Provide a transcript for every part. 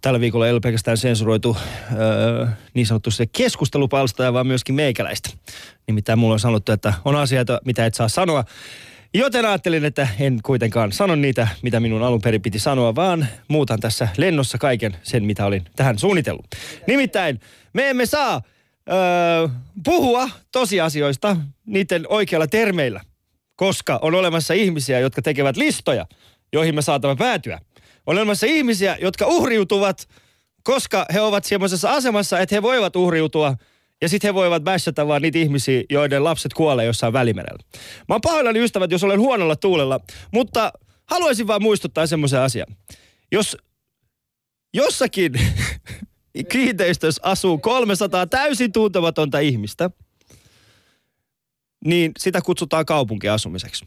tällä viikolla ei ole pelkästään sensuroitu öö, niin sanottu se keskustelupalstoja, vaan myöskin meikäläistä. Nimittäin mulla on sanottu, että on asioita, mitä et saa sanoa. Joten ajattelin, että en kuitenkaan sano niitä, mitä minun alun perin piti sanoa, vaan muutan tässä lennossa kaiken sen, mitä olin tähän suunnitellut. Nimittäin me emme saa öö, puhua tosiasioista niiden oikealla termeillä, koska on olemassa ihmisiä, jotka tekevät listoja, joihin me saatamme päätyä. On olemassa ihmisiä, jotka uhriutuvat, koska he ovat semmoisessa asemassa, että he voivat uhriutua – ja sitten he voivat bashata vaan niitä ihmisiä, joiden lapset kuolee jossain välimerellä. Mä oon pahoillani ystävät, jos olen huonolla tuulella, mutta haluaisin vaan muistuttaa semmoisen asian. Jos jossakin kiinteistössä asuu 300 täysin tuntematonta ihmistä, niin sitä kutsutaan kaupunkiasumiseksi.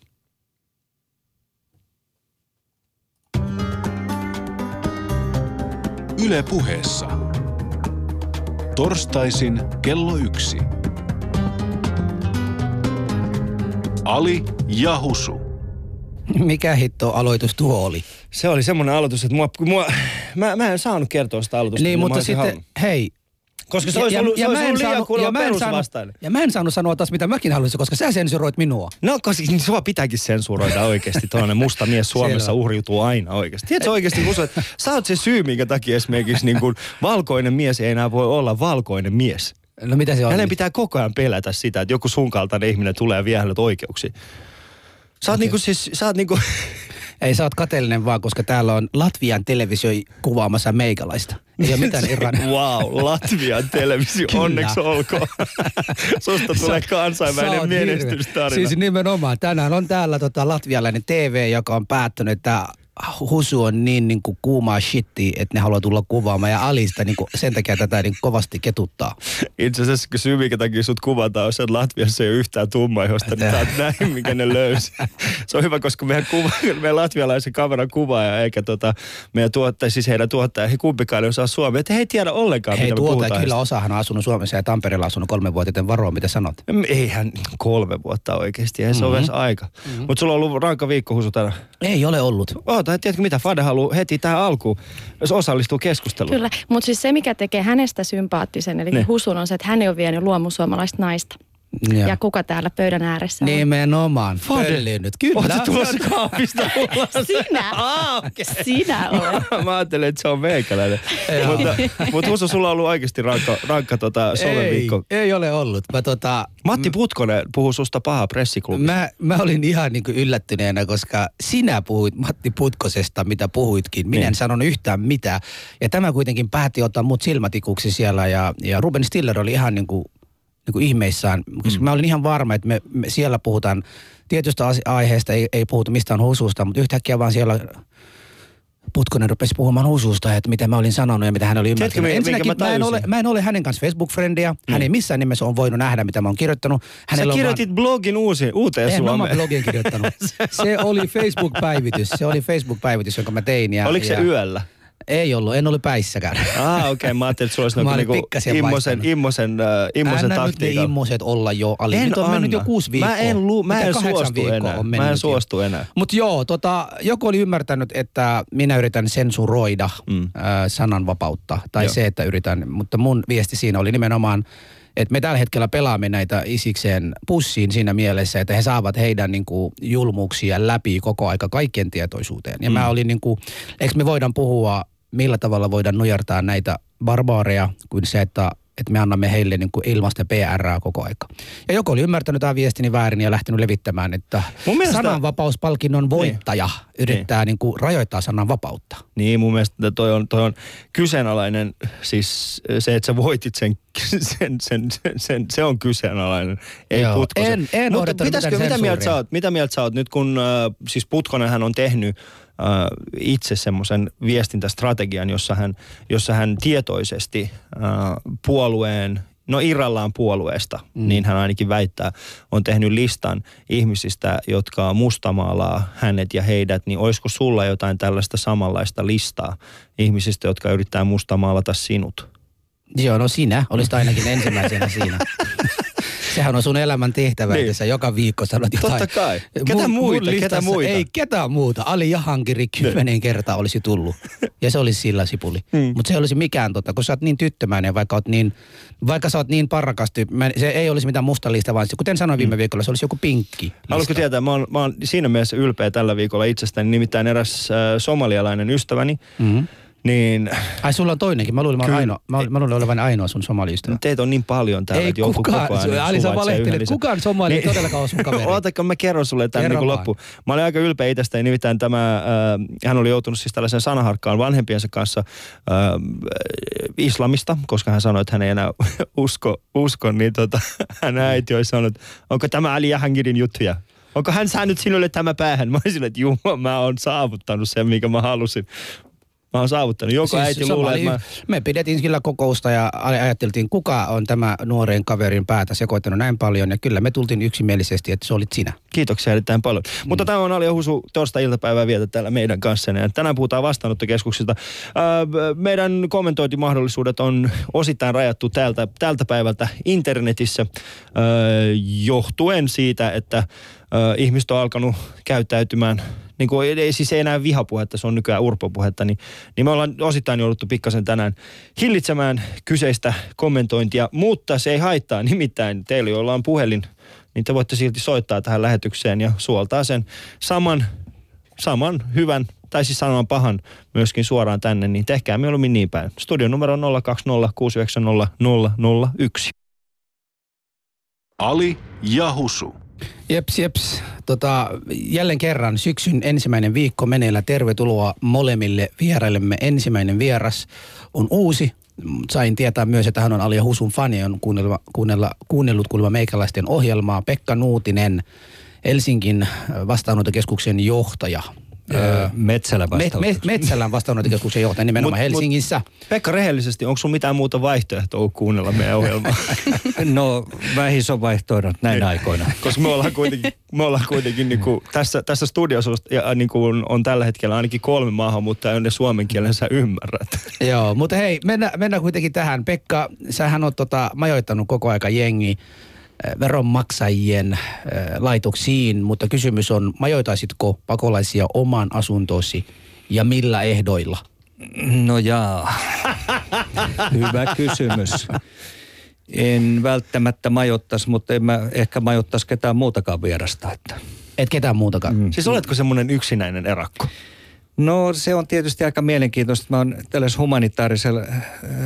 Yle puheessa. Torstaisin kello yksi. Ali ja Husu. Mikä hitto aloitus tuo oli? Se oli semmoinen aloitus, että mua, mua, mä, mä en saanut kertoa sitä aloitusta. Niin, mutta sitten, halunnut. hei, Koska se olisi ollut, se olisi ollut liian kuulemma mä en saanut, perusvastainen. ja mä en saanut sanoa taas mitä mäkin haluaisin, koska sä sensuroit minua. No, koska niin sua pitääkin sensuroida oikeasti. Tuollainen musta mies Suomessa uhriutuu aina oikeasti. Tiedätkö oikeasti, Musa, että sä oot se syy, minkä takia esimerkiksi niin kuin valkoinen mies ei enää voi olla valkoinen mies. No mitä se on? Hänen pitää koko ajan pelätä sitä, että joku sun kaltainen ihminen tulee ja vie hänet oikeuksiin. Sä oot niinku siis, sä oot niinku, Ei, sä oot kateellinen vaan, koska täällä on Latvian televisio kuvaamassa meikalaista. Ei ole mitään Iranin. wow, Latvian televisio, onneksi olkoon. Susta tulee kansainvälinen menestystarina. Siis nimenomaan. Tänään on täällä tota latvialainen TV, joka on päättänyt, että Husu on niin, niin kuin kuumaa shittiä, että ne haluaa tulla kuvaamaan. Ja Alista niin kuin, sen takia tätä niin kovasti ketuttaa. Itse asiassa kun syy, minkä takia sut kuvataan, on se, että Latviassa ei ole yhtään tummaihosta, niin tää näin, minkä ne löysi. Se on hyvä, koska meidän, kuva, meidän latvialaisen kameran kuvaaja, eikä tota, meidän tuottaja, siis heidän tuottaja, he kumpikaan ei osaa suomea, että he ei tiedä ollenkaan, Hei, mitä me tuota puhutaan. kyllä osahan on asunut Suomessa ja Tampereella asunut kolme vuotta, joten varoa, mitä sanot. Eihän kolme vuotta oikeasti, ei se Mhm. ole edes aika. Mutta sulla on ollut rankka viikko, Husu, tänään. Ei ole ollut. Oota, tiedätkö mitä, Fade haluaa heti tähän alkuun, jos osallistuu keskusteluun. Kyllä, mutta siis se mikä tekee hänestä sympaattisen, eli Niin. niin. Husun on se, että hän ei ole vienyt luomusuomalaista naista. Ja, ja kuka täällä pöydän ääressä on? Nimenomaan. Fade. Pölli nyt. Kyllä. Oletko tulossa kaapista ulos? Sinä! Ah, okei. Sinä olet. Mä ajattelin, että se on meikäläinen. mutta, mutta Husu, sulla on ollut oikeasti rankka, rankka tota, ei, someviikko. ei ole ollut. Mä, tota, Matti Putkonen puhuu susta paha pressiklubi. mä, mä olin ihan niin kuin yllättyneenä, koska sinä puhuit Matti Putkosesta, mitä puhuitkin. Minä Niin. en sanonut yhtään mitään. Ja tämä kuitenkin päätti ottaa mut silmätikuksi siellä. Ja, ja Ruben Stiller oli ihan niin kuin, niin kuin ihmeissään. Koska Mm. mä olin ihan varma, että me, me siellä puhutaan tietystä aiheesta, ei, ei puhuta mistään hususta, mutta yhtäkkiä vaan siellä Putkonen rupesi puhumaan hususta, että mitä mä olin sanonut ja mitä hän oli Tiedätkö, ymmärtänyt. minkä Ensinnäkin mä mä, en ole, mä en ole hänen kanssa Facebook-frendiä. Hän ei missään nimessä ole voinut nähdä, mitä mä oon kirjoittanut. Sä Hänellä on kirjoitit blogin uusi, uuteen vaan, en mä oman Suomeen. blogin kirjoittanut. se oli Facebook-päivitys. Se oli Facebook-päivitys, jonka mä tein. Ja, Oliko se ja, yöllä? Ei ollut, en ollut päissäkään. Ah, okei. Okay. Mä ajattelin, että sulla olisi niinku pikkasen immosen, immosen, äh, immosen Anna nyt ne immoset olla jo, Ali. En nyt on mennyt jo anna. kuusi viikkoa. Mä en, lu, mä Mitä en suostu enää. Mä en mennyt jo? suostu enää. Mutta joo, tota, joku oli ymmärtänyt, että minä yritän sensuroida Mm. äh, sananvapautta. Tai Joo. se, että yritän. Mutta mun viesti siinä oli nimenomaan, että me tällä hetkellä pelaamme näitä isikseen pussiin siinä mielessä, että he saavat heidän niin kuin, julmuuksia läpi koko aika kaikkien tietoisuuteen. Ja mm. mä olin niin kuin, eikö me voidaan puhua, millä tavalla voidaan nujertaa näitä barbaareja, kuin se, että että me annamme heille niin kuin ilmasta PRää koko aika. Ja joku oli ymmärtänyt tämä viestini väärin ja lähtenyt levittämään, että Mun mielestä- sananvapauspalkinnon voittaja yrittää niin. kuin rajoittaa sananvapautta. Niin, mun mielestä toi on, toi on kyseenalainen, siis se, että sä voitit sen, sen, sen, sen, sen se on kyseenalainen, ei Joo, Putkosen. en- en Mutta pitäisikö, mitä mieltä, sä oot, mitä mieltä sä oot nyt, kun äh, siis Putkonenhan on tehnyt äh, itse semmoisen viestintästrategian, jossa hän, jossa hän tietoisesti puolueen No irrallaan puolueesta, mm. niin hän ainakin väittää, on tehnyt listan ihmisistä, jotka mustamaalaa hänet ja heidät, niin olisiko sulla jotain tällaista samanlaista listaa ihmisistä, jotka yrittää mustamaalata sinut? Joo, no sinä olisit ainakin ensimmäisenä siinä. Sehän on sun elämän tehtävä, niin. että sä joka viikko sanot jotain. Totta kai. Ketä muita? Ketä muita? Ei ketään muuta. Ali Jahankiri kymmenen niin. kertaa olisi tullut. Ja se olisi sillä sipuli. Mm. Mutta se olisi mikään totta, kun sä oot niin tyttömäinen, vaikka, oot niin, vaikka sä oot niin parrakasti. Se ei olisi mitään musta lista, vaan kuten sanoin viime mm. viikolla, se olisi joku pinkki. Haluatko tietää, mä oon, mä oon siinä mielessä ylpeä tällä viikolla itsestäni, nimittäin eräs äh, somalialainen ystäväni. Mm-hmm niin... Ai sulla on toinenkin. Mä luulin, mä, ainoa, mä, mä luulin olevan ainoa sun somaliystävä. No, teitä on niin paljon täällä, Ei että kukaan, koko ajan Ali, sä valehtelet. Kukaan somali niin, ei todellakaan ole sun kaveri. Ootako mä kerron sulle tämän niin loppu. Mä olin aika ylpeä itsestäni, nimittäin tämä, äh, hän oli joutunut siis tällaisen sanaharkkaan vanhempiensa kanssa äh, islamista, koska hän sanoi, että hän ei enää usko, usko niin tota, hän äiti olisi sanonut, onko tämä Ali Jahangirin juttuja? Onko hän saanut sinulle tämä päähän? Mä olisin, että juu, mä oon saavuttanut sen, mikä mä halusin. Mä oon saavuttanut. Joko siis äiti luulee, että mä... Me pidettiin kyllä kokousta ja ajatteltiin, kuka on tämä nuoren kaverin päätä sekoittanut näin paljon. Ja kyllä me tultiin yksimielisesti, että se olit sinä. Kiitoksia erittäin paljon. Mm. Mutta tämä on Ali Husu torstai-iltapäivää vietä täällä meidän kanssa. Ja tänään puhutaan vastaanottokeskuksista. meidän kommentointimahdollisuudet on osittain rajattu tältä, tältä päivältä internetissä johtuen siitä, että ihmiset on alkanut käyttäytymään niin kuin ei, siis ei enää vihapuhetta, se on nykyään urpopuhetta, niin, niin me ollaan osittain jouduttu pikkasen tänään hillitsemään kyseistä kommentointia, mutta se ei haittaa. Nimittäin teillä, joilla on puhelin, niin te voitte silti soittaa tähän lähetykseen ja suoltaa sen saman, saman hyvän tai siis saman pahan myöskin suoraan tänne, niin tehkää mieluummin niin päin. Studion numero 020 001. Ali Jahusu. Jeps, jeps. Tota, jälleen kerran syksyn ensimmäinen viikko meneillä. Tervetuloa molemmille vieraillemme. Ensimmäinen vieras on uusi. Sain tietää myös, että hän on Alia Husun fani, on kuunnella, kuunnella, kuunnellut kuulemma meikäläisten ohjelmaa. Pekka Nuutinen, Helsingin vastaanottokeskuksen johtaja. Öö, Metsälän vastaanottokeskuksen. Me, me, Metsälän vastaanottokeskuksen johtaja nimenomaan mut, Helsingissä. Mut, Pekka, rehellisesti, onko sun mitään muuta vaihtoehtoa kuunnella meidän ohjelmaa? no, vähissä on vaihtoehdot näin niin. aikoina. Koska me ollaan kuitenkin, me ollaan kuitenkin niin kuin, tässä, tässä studiossa ja, niin kuin on tällä hetkellä ainakin kolme maahanmuuttajaa, jonne suomen kielen sä ymmärrät. Joo, mutta hei, mennään mennä kuitenkin tähän. Pekka, sähän on tota, majoittanut koko aika jengi veronmaksajien laitoksiin, mutta kysymys on, majoitaisitko pakolaisia omaan asuntosi ja millä ehdoilla? No jaa, hyvä kysymys. En välttämättä majoittaisi, mutta en mä ehkä majoittaisi ketään muutakaan vierasta. Että. Et ketään muutakaan? Mm. Siis oletko semmoinen yksinäinen erakko? No se on tietysti aika mielenkiintoista. Mä oon tällaisella humanitaarisella,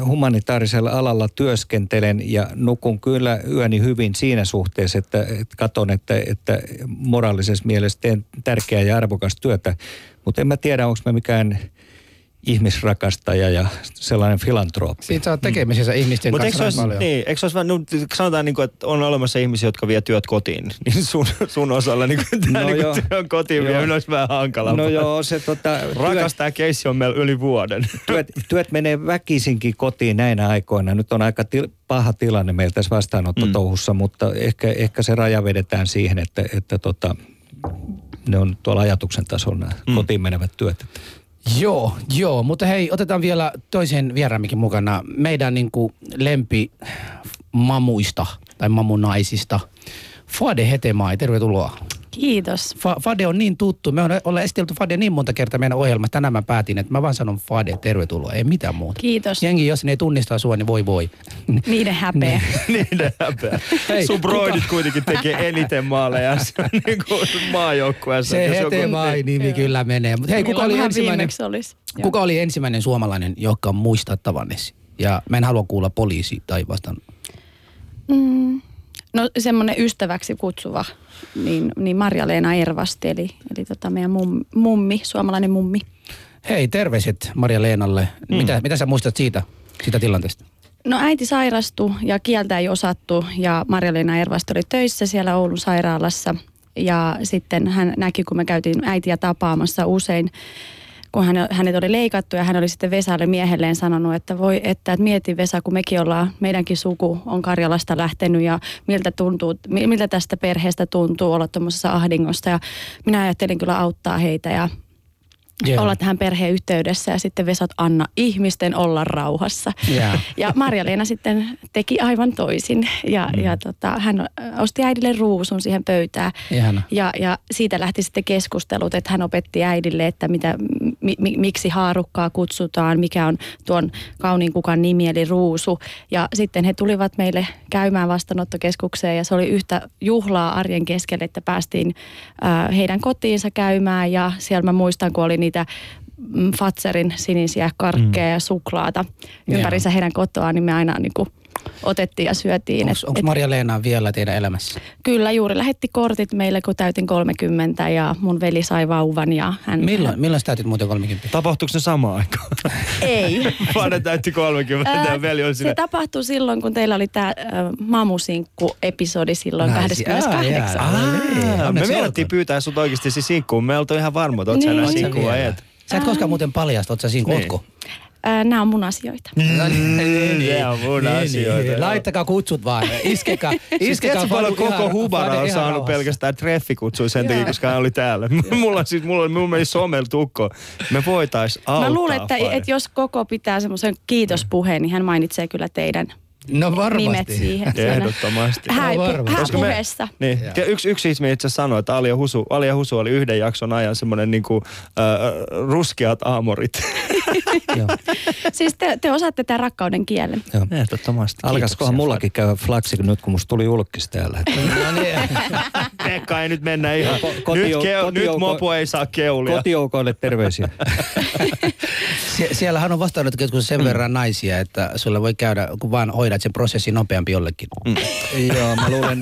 humanitaarisella alalla työskentelen ja nukun kyllä yöni hyvin siinä suhteessa, että, että katon, että, että moraalisessa mielessä teen tärkeää ja arvokasta työtä. Mutta en mä tiedä, onko mä mikään ihmisrakastaja ja sellainen filantrooppi. Siitä oot tekemisissä mm. ihmisten Mut kanssa eikö paljon. Niin, eikö olisi, no, sanotaan niin kuin, että on olemassa ihmisiä, jotka vie työt kotiin, niin sun, sun osalla niin kuin, tämä no niin kuin työn kotiin joo. vie olisi vähän hankalampaa. No joo, se tota... Rakas tämä keissi on meillä yli vuoden. Työt, työt menee väkisinkin kotiin näinä aikoina. Nyt on aika til, paha tilanne meillä tässä vastaanottotouhussa, mm. mutta ehkä, ehkä se raja vedetään siihen, että, että tota, ne on tuolla ajatuksen tasolla nämä mm. kotiin menevät työt. Joo, joo, mutta hei, otetaan vielä toisen vieraamikin mukana. Meidän niin kuin lempi mamuista tai mamunaisista. Fade Hetemai, tervetuloa. Kiitos. Fa- Fade on niin tuttu. Me ollaan esitelty Fade niin monta kertaa meidän ohjelmassa. Tänään mä päätin, että mä vaan sanon Fade, tervetuloa. Ei mitään muuta. Kiitos. Jengi, jos ne ei tunnista sua, niin voi voi. Niiden häpeä. Niiden häpeä. Hei, Sun broidit kuka... kuitenkin tekee eniten maaleja niin kuin maajoukkueessa. Se Hetemai nimi kyllä menee. Mutta hei, kuka oli, ensimmäinen, olisi. kuka oli ensimmäinen suomalainen, joka muistaa tavannesi? Ja mä en halua kuulla poliisi tai vastaan. Mm. No semmoinen ystäväksi kutsuva, niin, niin Marja-Leena Ervasti, eli, eli tota meidän mum, mummi, suomalainen mummi. Hei, terveiset Marja-Leenalle. Mm. Mitä, mitä sä muistat siitä, siitä tilanteesta? No äiti sairastui ja kieltä ei osattu ja Marja-Leena Ervasti oli töissä siellä Oulun sairaalassa. Ja sitten hän näki, kun me käytiin äitiä tapaamassa usein, kun hän, hänet oli leikattu ja hän oli sitten Vesalle miehelleen sanonut, että voi, että, että mieti Vesa, kun mekin ollaan, meidänkin suku on Karjalasta lähtenyt ja miltä, tuntuu, miltä tästä perheestä tuntuu olla tuommoisessa ahdingossa. Ja minä ajattelin kyllä auttaa heitä ja Joo. olla tähän perheen yhteydessä ja sitten Vesat Anna ihmisten olla rauhassa. Jaa. Ja Marja-Leena sitten teki aivan toisin ja, mm. ja tota, hän osti äidille ruusun siihen pöytään. Ihana. Ja, ja siitä lähti sitten keskustelut, että hän opetti äidille, että mitä, mi, mi, miksi haarukkaa kutsutaan, mikä on tuon kauniin kukan nimi eli ruusu. Ja sitten he tulivat meille käymään vastaanottokeskukseen ja se oli yhtä juhlaa arjen keskelle, että päästiin äh, heidän kotiinsa käymään ja siellä mä muistan, kun oli niitä mm, Fatserin sinisiä karkkeja ja suklaata ympärissä heidän kotoaan, niin me aina niin kuin otettiin ja syötiin. Onko et- Maria-Leena vielä teidän elämässä? Kyllä, juuri lähetti kortit meille, kun täytin 30 ja mun veli sai vauvan ja hän... Milloin, milloin täytit muuten 30? Tapahtuuko se samaan aikaan? Ei. Vaan täytti 30 ja veli se sinne. tapahtui silloin, kun teillä oli tämä mamusinkku-episodi silloin Naisi- 28. Aa, jaa. Aa, me olkoon. pyytää sut oikeasti siis sinkkuun. Me oltiin ihan varma, että oot sä Niin. sä sinkku. Sä et koskaan muuten paljasta, oot sä siinä Niin. kotko? Ää, Nämä on mun asioita. Se on mun asioita. Laittakaa kutsut vaan. Iskekää. Siis Iskekää tiedätkö paljon koko Hubara on saanut pelkästään treffikutsuja sen takia, koska hän oli täällä. mulla, on siis, mulla, on- mulla meni somella tukko. Me voitais auttaa. Mä luulen, että, että jos koko pitää semmoisen kiitospuheen, niin hän mainitsee kyllä teidän No varmasti. nimet siihen. Ehdottomasti. Häipu, varmasti. Koska me-. Niin. Ja yksi, yksi ihminen itse asiassa sanoi, että Ali ja Husu, Ali ja Husu oli yhden jakson ajan semmoinen niinku, äh, ruskeat aamorit. Joo. Siis te, te osaatte tämän rakkauden kielen. Joo. Ehdottomasti. Alkaisikohan mullakin käydä flaksi nyt, kun musta tuli julkis täällä. No niin. Pekka ei nyt mennä ihan. Kotijou- nyt, keu, nyt mopo ei saa keulia. Kotijoukoille terveisiä. Sie- siellähän on vastaanottokeskuksessa sen verran naisia, että sulle voi käydä, kun vaan hoidat sen prosessin nopeampi jollekin. Joo, mä luulen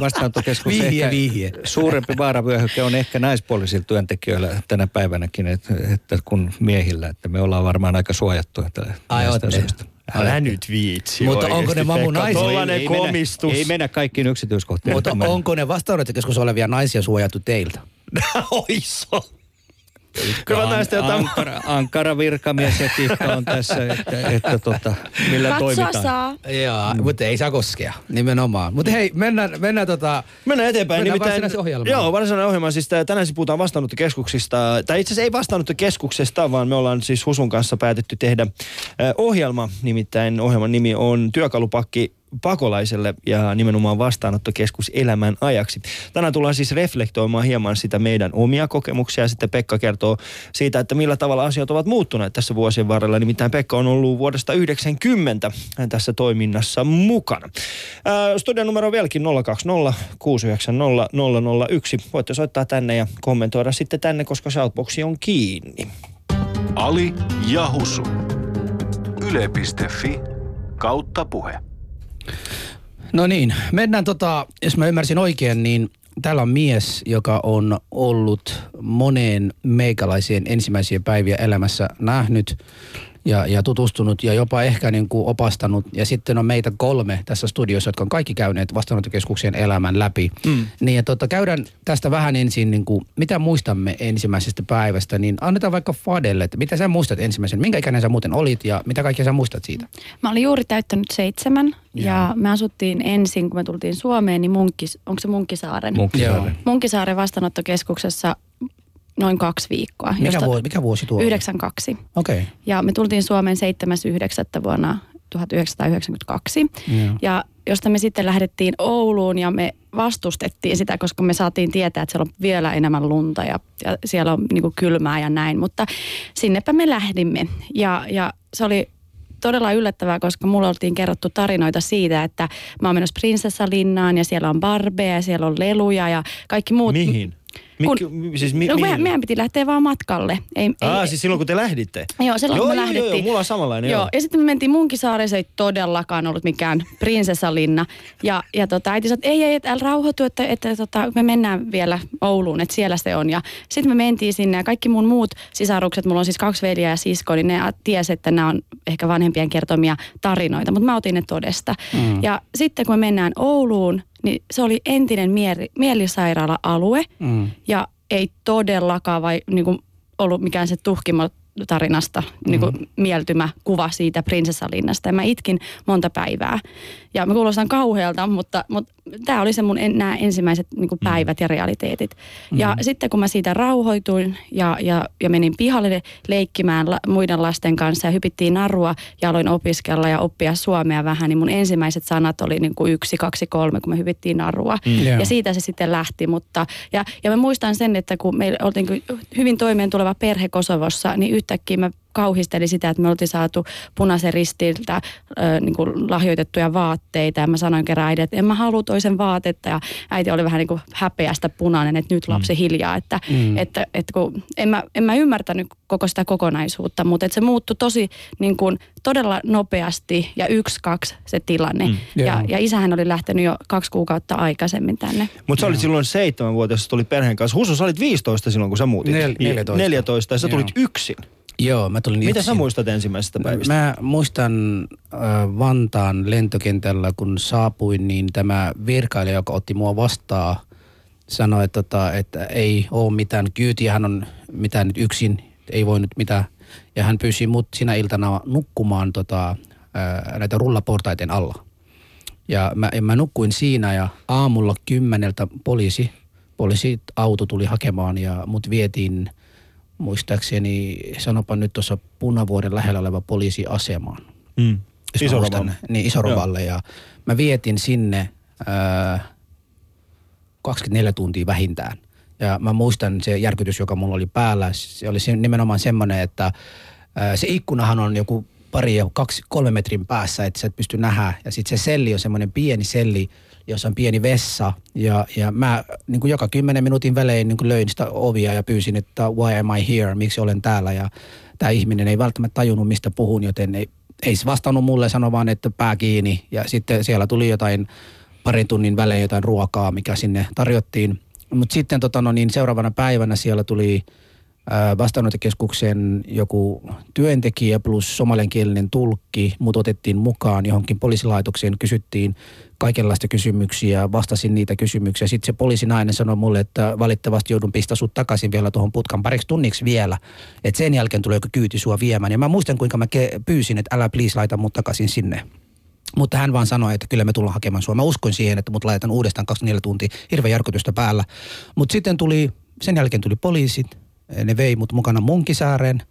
vastaanottokeskus Vihje, ehkä vihje. suurempi vaaravyöhyke on ehkä naispuolisilla työntekijöillä tänä päivänäkin, että, että kun miehillä, että me ollaan varmaan aika suojattuja ootte. asioista. Älä nyt viitsi Mutta onko ne mamu Pekka. naisia? Tollanen ei, komistus. Mennä, ei mennä kaikkiin yksityiskohtiin. Mutta onko ne vastaanottokeskus olevia naisia suojattu teiltä? Oiso. Kyllä näistä jotain... Ankara, ankara virkamiesetiikka on tässä, että, että tota, millä Katsoa toimitaan. saa. Joo, mm. mutta ei saa koskea, nimenomaan. Mutta hei, mennään, mennään tota... Mennään eteenpäin. Mennään nimittäin, varsinaiseen ohjelmaan. Joo, varsinainen ohjelma. Siis tänään siis puhutaan vastaanottokeskuksista. Tai itse asiassa ei vastaanottokeskuksesta, vaan me ollaan siis Husun kanssa päätetty tehdä ohjelma. Nimittäin ohjelman nimi on Työkalupakki pakolaiselle ja nimenomaan vastaanottokeskus elämän ajaksi. Tänään tullaan siis reflektoimaan hieman sitä meidän omia kokemuksia ja sitten Pekka kertoo siitä, että millä tavalla asiat ovat muuttuneet tässä vuosien varrella. Nimittäin Pekka on ollut vuodesta 90 tässä toiminnassa mukana. Ää, studion numero on vieläkin 020 690 001. Voitte soittaa tänne ja kommentoida sitten tänne, koska shoutboxi on kiinni. Ali ja Husu. Yle.fi kautta puhe. No niin, mennään tota, jos mä ymmärsin oikein, niin täällä on mies, joka on ollut moneen meikälaisien ensimmäisiä päiviä elämässä nähnyt ja, ja tutustunut ja jopa ehkä niin kuin opastanut. Ja sitten on meitä kolme tässä studiossa, jotka on kaikki käyneet vastaanottokeskuksen elämän läpi. Mm. Niin ja tota, käydään tästä vähän ensin, niin kuin, mitä muistamme ensimmäisestä päivästä, niin annetaan vaikka Fadelle, että mitä sä muistat ensimmäisen, minkä ikäinen sä muuten olit ja mitä kaikkea sä muistat siitä? Mä olin juuri täyttänyt seitsemän ja me asuttiin ensin, kun me tultiin Suomeen, niin Munkkis, onko se Munkkisaaren? Munkkisaari. Munkisaaren vastaanottokeskuksessa noin kaksi viikkoa. Mikä, vuosi, mikä vuosi tuo oli? 92. Okei. Okay. Ja me tultiin Suomeen 7.9. vuonna 1992. Joo. Ja josta me sitten lähdettiin Ouluun ja me vastustettiin sitä, koska me saatiin tietää, että siellä on vielä enemmän lunta ja, ja siellä on niin kylmää ja näin. Mutta sinnepä me lähdimme ja, ja se oli todella yllättävää, koska mulla oltiin kerrottu tarinoita siitä, että mä oon menossa prinsessalinnaan ja siellä on barbeja ja siellä on leluja ja kaikki muut. Mihin? Kun, Mik, siis mi, no, mihin? meidän, meidän piti lähteä vaan matkalle. Ei, Ah, ei, siis silloin kun te lähditte? Joo, silloin joo, kun me joo, lähdettiin. Joo, joo, mulla on samanlainen. Joo, Joo. ja sitten me mentiin Munkisaareen, se ei todellakaan ollut mikään prinsessalinna. Ja, ja tota, äiti sanoi, että ei, ei, että älä rauhoitu, että, että tota, me mennään vielä Ouluun, että siellä se on. Ja sitten me mentiin sinne ja kaikki mun muut sisarukset, mulla on siis kaksi veljeä ja sisko, niin ne tiesi, että nämä on ehkä vanhempien kertomia tarinoita, mutta mä otin ne todesta. Mm. Ja sitten kun me mennään Ouluun, niin se oli entinen mieli, mielisairaala-alue Mm. ja ei todellakaan vai, niin kuin ollut mikään se tuhkimo tarinasta niin kuin mieltymä kuva siitä prinsessalinnasta. Ja mä itkin monta päivää. Ja mä kuulostan kauhealta, mutta, mutta tämä oli se mun en, nämä ensimmäiset niin kuin päivät ja realiteetit. Mm. Ja sitten kun mä siitä rauhoituin ja, ja, ja menin pihalle leikkimään la, muiden lasten kanssa ja hypittiin narua ja aloin opiskella ja oppia suomea vähän, niin mun ensimmäiset sanat oli niin kuin yksi, kaksi, kolme, kun me hypittiin narua. Mm. Yeah. Ja siitä se sitten lähti. Mutta, ja, ja mä muistan sen, että kun meillä oltiin hyvin toimeen tuleva perhe Kosovossa, niin yhtäkkiä mä kauhisteli sitä, että me oltiin saatu punaisen ristiltä ö, niin kuin lahjoitettuja vaatteita. Ja mä sanoin kerran äiti, että en mä halua toisen vaatetta. Ja äiti oli vähän niin kuin häpeästä punainen, että nyt lapsi mm. hiljaa. Että, mm. että, että kun, en, mä, en mä ymmärtänyt koko sitä kokonaisuutta, mutta että se muuttui tosi niin kuin, todella nopeasti ja yksi, kaksi se tilanne. Mm. Ja, ja isähän oli lähtenyt jo kaksi kuukautta aikaisemmin tänne. Mutta sä olit silloin seitsemän vuotta, tuli perheen kanssa. Husu, sä olit 15 silloin, kun sä muutit. Nel- 14. 14 ja sä tulit Joo. yksin. Joo, mä tulin Mitä yksin. sä muistat ensimmäisestä päivästä? Mä muistan äh, Vantaan lentokentällä, kun saapuin, niin tämä virkailija, joka otti mua vastaan, sanoi, että, tota, että ei ole mitään kyytiä, hän on mitään nyt yksin, ei voi nyt mitään. Ja hän pyysi mut sinä iltana nukkumaan tota, äh, näitä rullaportaiden alla. Ja mä, mä nukkuin siinä ja aamulla kymmeneltä poliisi, poliisi auto tuli hakemaan ja mut vietiin – muistaakseni, sanopa nyt tuossa Punavuoden lähellä oleva poliisiasemaan. Mm. Isorovalle. Niin, Isorovalle. Ja mä vietin sinne ää, 24 tuntia vähintään. Ja mä muistan se järkytys, joka mulla oli päällä. Se oli se, nimenomaan semmoinen, että ää, se ikkunahan on joku pari ja kaksi, kolme metrin päässä, että sä et pysty nähdä. Ja sitten se selli on semmoinen pieni selli, jossa on pieni vessa. Ja, ja mä niin kuin joka kymmenen minuutin välein niin kuin löin sitä ovia ja pyysin, että why am I here, miksi olen täällä. Ja tämä ihminen ei välttämättä tajunnut, mistä puhun, joten ei, ei se vastannut mulle, sano vaan, että pää kiinni. Ja sitten siellä tuli jotain parin tunnin välein jotain ruokaa, mikä sinne tarjottiin. Mutta sitten tota, no niin, seuraavana päivänä siellä tuli – vastaanottokeskuksen joku työntekijä plus somaliankielinen tulkki. Mut otettiin mukaan johonkin poliisilaitokseen, kysyttiin kaikenlaista kysymyksiä, vastasin niitä kysymyksiä. Sitten se poliisinainen sanoi mulle, että valitettavasti joudun pistää sut takaisin vielä tuohon putkan pariksi tunniksi vielä. Että sen jälkeen tulee joku kyyti sua viemään. Ja mä muistan, kuinka mä pyysin, että älä please laita mut takaisin sinne. Mutta hän vaan sanoi, että kyllä me tullaan hakemaan sua. Mä uskoin siihen, että mut laitetaan uudestaan 24 tuntia hirveän järkytystä päällä. Mutta sitten tuli, sen jälkeen tuli poliisit, ne vei mut mukana Munkisaareen.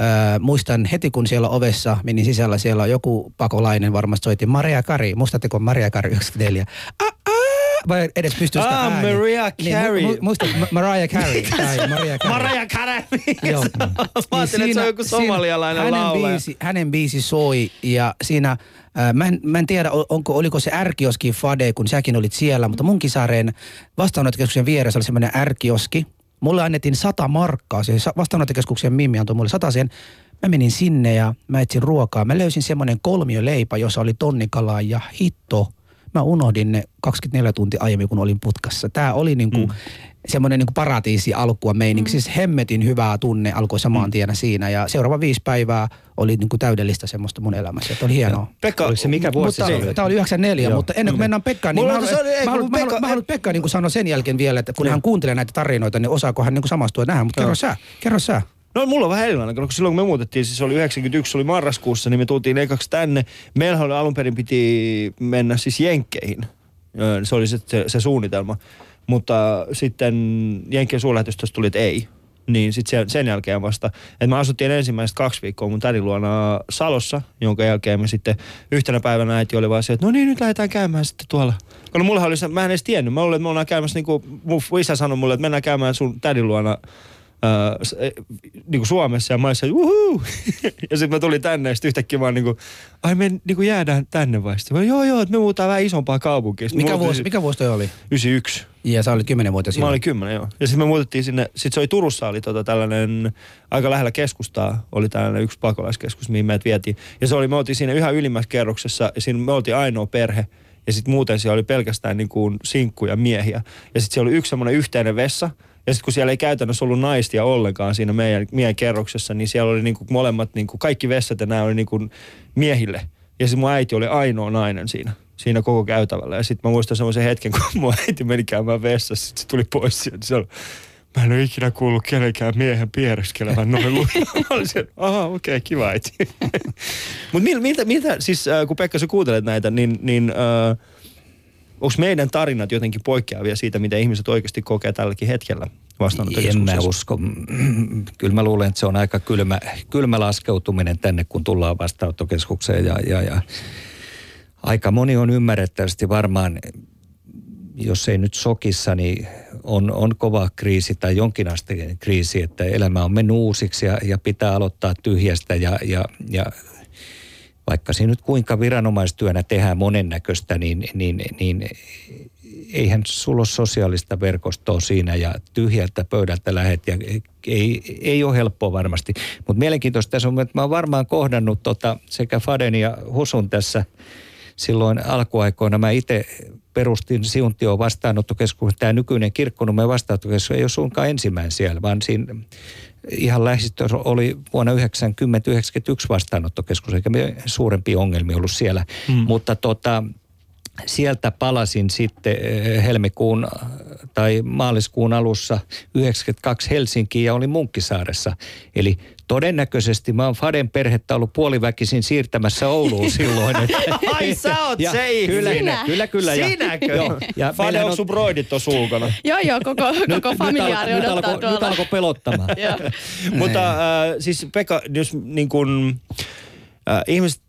Öö, muistan heti, kun siellä ovessa menin sisällä, siellä on joku pakolainen varmasti soitti Maria Kari. Muistatteko Maria Kari 94? Ah, ah, vai edes pystyy sitä ah, ääni. Maria Carey. Niin, mu, muista Mariah Carey. tai Maria Carey. Mariah Carey. Joo. Mä ajattelin, että se on joku somalialainen hänen laulaja. biisi, hänen biisi soi ja siinä Äh, Mä en, mä en tiedä, onko, oliko se ärkioski Fade, kun säkin olit siellä, mutta Munkisaaren vastaanottokeskuksen vieressä oli semmoinen ärkioski, Mulle annettiin sata markkaa, se vastaanottokeskuksen Mimmi antoi mulle sen. Mä menin sinne ja mä etsin ruokaa. Mä löysin semmoinen kolmioleipä, jossa oli tonnikalaa ja hitto. Mä unohdin ne 24 tuntia aiemmin, kun olin putkassa. Tää oli niinku mm. semmoinen niinku paratiisi alkua meininki. Mm. Siis hemmetin hyvää tunne alkoi samaan mm. tienä siinä. Ja seuraava viisi päivää oli niinku täydellistä semmoista mun elämässä. Että oli hienoa. Pekka, Oliko se mikä vuosi mutta, se oli? Tämä oli 94, Joo. mutta ennen kuin mennään Pekkaan, niin Mulla mä haluan, se oli- ei, mä haluan, kun mä haluan, Pekka- mä haluan Pekka niin sanoa sen jälkeen vielä, että kun hän kuuntelee näitä tarinoita, niin osaako hän niin samastua tähän. Mutta kerro sä, kerro sä. No mulla on vähän erilainen, koska silloin kun me muutettiin, siis oli 91, se oli marraskuussa, niin me tultiin ekaksi tänne. Meillähän oli alun perin piti mennä siis Jenkkeihin. Se oli se, se, se suunnitelma. Mutta sitten Jenkkien suurlähetystöstä tuli, että ei. Niin sitten sen, jälkeen vasta. Että me asuttiin ensimmäiset kaksi viikkoa mun tädin luona Salossa, jonka jälkeen me sitten yhtenä päivänä äiti oli vaan se, että no niin, nyt lähdetään käymään sitten tuolla. Koska mulla oli se, mä en edes tiennyt. Mä luulin, että me ollaan käymässä, niin kuin mun isä sanoi mulle, että mennään käymään sun tädin luona S- e, niin kuin Suomessa ja mä olisin, uhuu. ja sitten mä tulin tänne ja sitten yhtäkkiä mä oon niin kuin, ai me niin kuin jäädään tänne vai sitten. Mä, joo joo, että me muutaan vähän isompaa me Mikä vuosi, mikä vuosi toi oli? 91. Ja sä olit 10 vuotta Mä silloin. olin kymmenen, joo. Ja sitten me muutettiin sinne, sitten se oli Turussa oli tota tällainen, aika lähellä keskustaa, oli tällainen yksi pakolaiskeskus, mihin meidät vietiin. Ja se oli, me oltiin siinä yhä ylimmässä kerroksessa, ja siinä me oltiin ainoa perhe. Ja sitten muuten siellä oli pelkästään niin kuin sinkkuja miehiä. Ja sitten siellä oli yksi semmoinen yhteinen vessa. Ja sitten kun siellä ei käytännössä ollut naistia ollenkaan siinä meidän, meidän kerroksessa, niin siellä oli niin kuin molemmat, niin kuin kaikki vessat ja nämä oli niin kuin miehille. Ja sitten mun äiti oli ainoa nainen siinä, siinä koko käytävällä. Ja sitten mä muistan semmoisen hetken, kun mun äiti meni käymään vessassa, sitten se tuli pois sieltä. Se oli, mä en ole ikinä kuullut kenenkään miehen piereskelevän noin. Mä olin siellä, aha, okei, okay, kiva äiti. Mutta miltä, miltä, siis äh, kun Pekka sä kuuntelet näitä, niin, niin äh, onko meidän tarinat jotenkin poikkeavia siitä, mitä ihmiset oikeasti kokee tälläkin hetkellä En mä usko. Kyllä mä luulen, että se on aika kylmä, kylmä laskeutuminen tänne, kun tullaan vastaanottokeskukseen. Ja, ja, ja aika moni on ymmärrettävästi varmaan, jos ei nyt sokissa, niin on, on kova kriisi tai jonkinasteinen kriisi, että elämä on mennyt uusiksi ja, ja pitää aloittaa tyhjästä ja, ja, ja vaikka siinä nyt kuinka viranomaistyönä tehdään monennäköistä, niin, niin, niin eihän sulla ole sosiaalista verkostoa siinä ja tyhjältä pöydältä lähet ja ei, ei ole helppoa varmasti. Mutta mielenkiintoista tässä on, että mä oon varmaan kohdannut tota sekä Faden ja Husun tässä silloin alkuaikoina. Mä itse perustin Siuntio vastaanottokeskuksen. Tämä nykyinen kirkkonummen vastaanottokeskus ei ole suinkaan ensimmäinen siellä, vaan siinä ihan lähistössä oli vuonna 90-91 vastaanottokeskus, eikä me suurempia ongelmia ollut siellä. Mm. Mutta tota, sieltä palasin sitten eh, helmikuun tai maaliskuun alussa 92 Helsinkiin ja olin Munkkisaaressa. Eli todennäköisesti mä oon Faden perhettä ollut puoliväkisin siirtämässä Ouluun silloin. Että, Ai sä oot ja se. Kyllä, Sinä. kyllä, kyllä. Ja, Sinäkö? Joo, ja Fade, onko sun broidit tuossa ulkona? Joo, joo, koko, koko familiaari nyt, nyt tuolla. alkoi pelottamaan. Joo. Mutta äh, siis Pekka, jos niin kun, äh, ihmiset,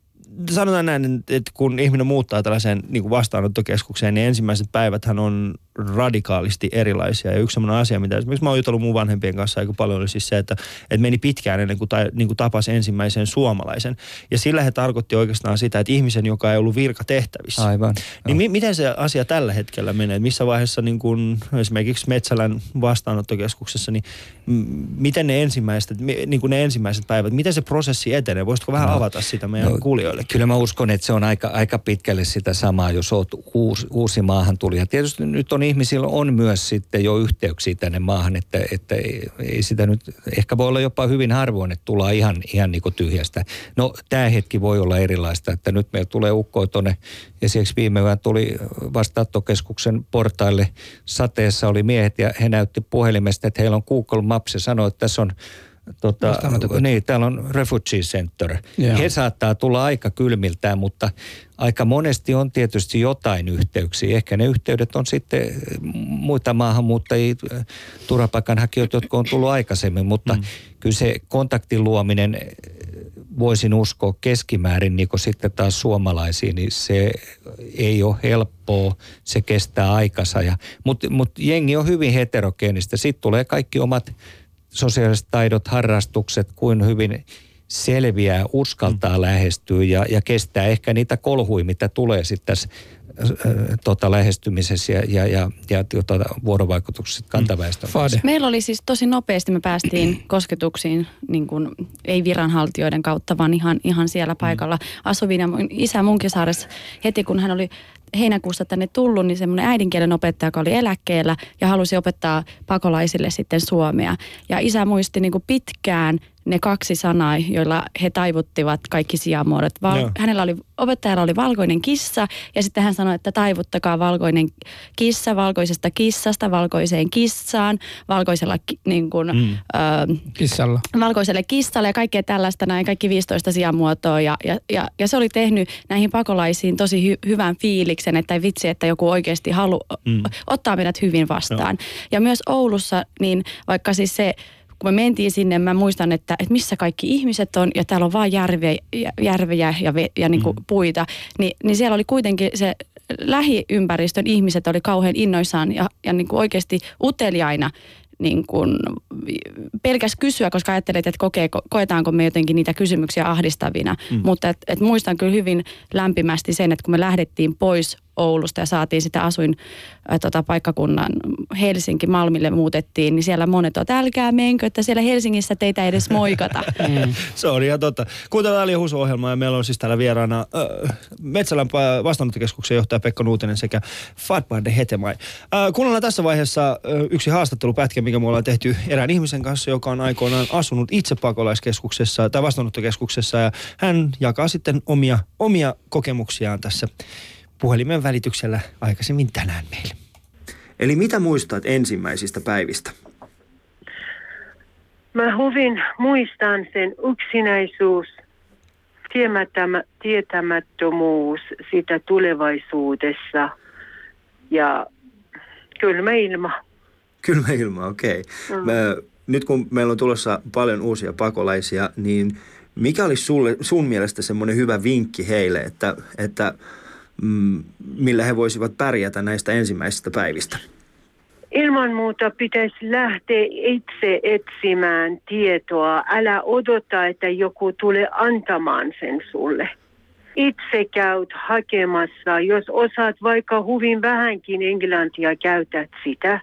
sanotaan näin, että kun ihminen muuttaa tällaiseen niin kuin vastaanottokeskukseen, niin ensimmäiset päiväthän on radikaalisti erilaisia. Ja yksi sellainen asia, mitä esimerkiksi mä oon jutellut mun vanhempien kanssa aika paljon, oli siis se, että, että meni pitkään ennen kuin, ta, niin kuin tapasi ensimmäisen suomalaisen. Ja sillä he tarkoitti oikeastaan sitä, että ihmisen, joka ei ollut virkatehtävissä. Aivan. Niin mi- miten se asia tällä hetkellä menee? Missä vaiheessa niin kun, esimerkiksi Metsälän vastaanottokeskuksessa, niin m- miten ne ensimmäiset, niin kuin ne ensimmäiset päivät, miten se prosessi etenee? Voisitko vähän No. avata sitä meidän No, kuulijoille? Kyllä mä uskon, että se on aika, aika pitkälle sitä samaa, jos oot uusi, uusi maahantulija. Tietysti nyt on ihmisillä on myös sitten jo yhteyksiä tänne maahan, että, että ei, ei sitä nyt, ehkä voi olla jopa hyvin harvoin, että tullaan ihan, ihan niin kuin tyhjästä. No tämä hetki voi olla erilaista, että nyt meillä tulee ukkoja tuonne, esimerkiksi viime yönä tuli vastaanottokeskuksen portaille sateessa oli miehet ja he näytti puhelimesta, että heillä on Google Maps ja sanoi, että tässä on Tota, Vastaanottokeskus. niin, täällä on Refugee Center. Joo. He saattaa tulla aika kylmiltään, mutta aika monesti on tietysti jotain yhteyksiä. Ehkä ne yhteydet on sitten eh, muita maahanmuuttajia, turvapaikanhakijoita, jotka on tullut aikaisemmin, mutta mm. kyllä se kontaktin luominen, eh, voisin uskoa keskimäärin niin kuin sitten taas suomalaisiin, niin se ei ole helppoa, se kestää aikansa. Ja, mutta mut jengi on hyvin heterogeenistä. Sitten tulee kaikki omat sosiaaliset taidot, harrastukset, kuin hyvin selviää, uskaltaa mm. lähestyä ja, ja kestää ehkä niitä kolhuja, mitä tulee sitten tässä äh, tota, lähestymisessä ja, ja, ja, ja tota, vuorovaikutuksessa kantaväestön kanssa. Fade. Meillä oli siis tosi nopeasti, me päästiin kosketuksiin, niin kuin, ei viranhaltijoiden kautta, vaan ihan, ihan siellä paikalla asuvina. Mun Isä Munkisaaressa heti kun hän oli heinäkuussa tänne tullut, niin semmoinen äidinkielen opettaja, joka oli eläkkeellä ja halusi opettaa pakolaisille sitten suomea. Ja isä muisti niin kuin pitkään ne kaksi sanaa, joilla he taivuttivat kaikki sijamuodot. Val- Joo. hänellä oli, opettajalla oli valkoinen kissa ja sitten hän sanoi, että taivuttakaa valkoinen kissa valkoisesta kissasta valkoiseen kissaan, valkoisella ki- niin kuin, Mm. ö, Kissalla. valkoiselle kissalle ja kaikkea tällaista, näin kaikki 15 sijamuotoa. Ja, ja, ja, ja se oli tehnyt näihin pakolaisiin tosi hy, hyvän fiiliksen, että ei vitsi, että joku oikeasti halu, Mm. ottaa meidät hyvin vastaan. Ja myös Oulussa, niin vaikka siis se, kun me mentiin sinne, mä muistan, että, että missä kaikki ihmiset on ja täällä on vain järve, järvejä ja, ve, ja niin kuin Mm. puita, niin, niin siellä oli kuitenkin se lähiympäristön ihmiset oli kauhean innoissaan ja, ja niin kuin oikeasti uteliaina niin kuin pelkäs kysyä, koska ajattelet, että kokee, koetaanko me jotenkin niitä kysymyksiä ahdistavina. Mm. Mutta et, et muistan kyllä hyvin lämpimästi sen, että kun me lähdettiin pois Oulusta ja saatiin sitä asuin ä, tota, paikkakunnan Helsinki Malmille muutettiin, niin siellä monet on, että älkää menkö, että siellä Helsingissä teitä ei edes moikata. Mm. Se on ihan totta. Kuuntelemme Ali Husu ohjelmaa ja meillä on siis täällä vieraana äh, Metsälän vastaanottokeskuksen johtaja Pekka Nuutinen sekä Fatbande Hetemai. Äh, kuunnellaan tässä vaiheessa äh, yksi haastattelupätkä, mikä me ollaan tehty erään ihmisen kanssa, joka on aikoinaan asunut itse pakolaiskeskuksessa tai vastaanottokeskuksessa ja hän jakaa sitten omia, omia kokemuksiaan tässä puhelimen välityksellä aikaisemmin tänään meille. Eli mitä muistat ensimmäisistä päivistä? Mä hyvin muistan sen yksinäisuus, tietämä- tietämättömyys sitä tulevaisuudessa ja kylmä ilma. Kylmä ilma, okei. Okay. Mm. Nyt kun meillä on tulossa paljon uusia pakolaisia, niin mikä olisi sulle, sun mielestä semmoinen hyvä vinkki heille, että, että millä he voisivat pärjätä näistä ensimmäisistä päivistä? Ilman muuta pitäisi lähteä itse etsimään tietoa. Älä odota, että joku tulee antamaan sen sulle. Itse käyt hakemassa. Jos osaat vaikka hyvin vähänkin englantia, käytät sitä.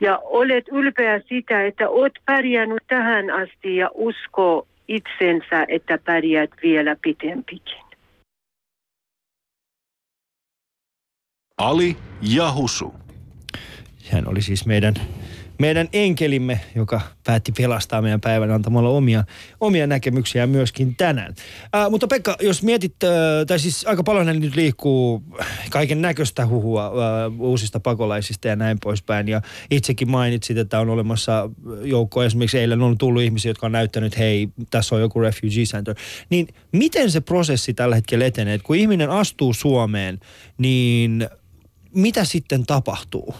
Ja olet ylpeä sitä, että olet pärjännyt tähän asti ja usko itsensä, että pärjät vielä pitempikin. Ali ja Husu. Hän oli siis meidän, meidän enkelimme, joka päätti pelastaa meidän päivän antamalla omia, omia näkemyksiä myöskin tänään. Ää, mutta Pekka, jos mietit, ää, tai siis aika paljon nyt liikkuu kaiken näköistä huhua ää, uusista pakolaisista ja näin poispäin. Ja itsekin mainitsit, että on olemassa joukko, esimerkiksi eilen on tullut ihmisiä, jotka on näyttänyt, hei, tässä on joku refugee center. Niin miten se prosessi tällä hetkellä etenee? Et kun ihminen astuu Suomeen, niin mitä sitten tapahtuu?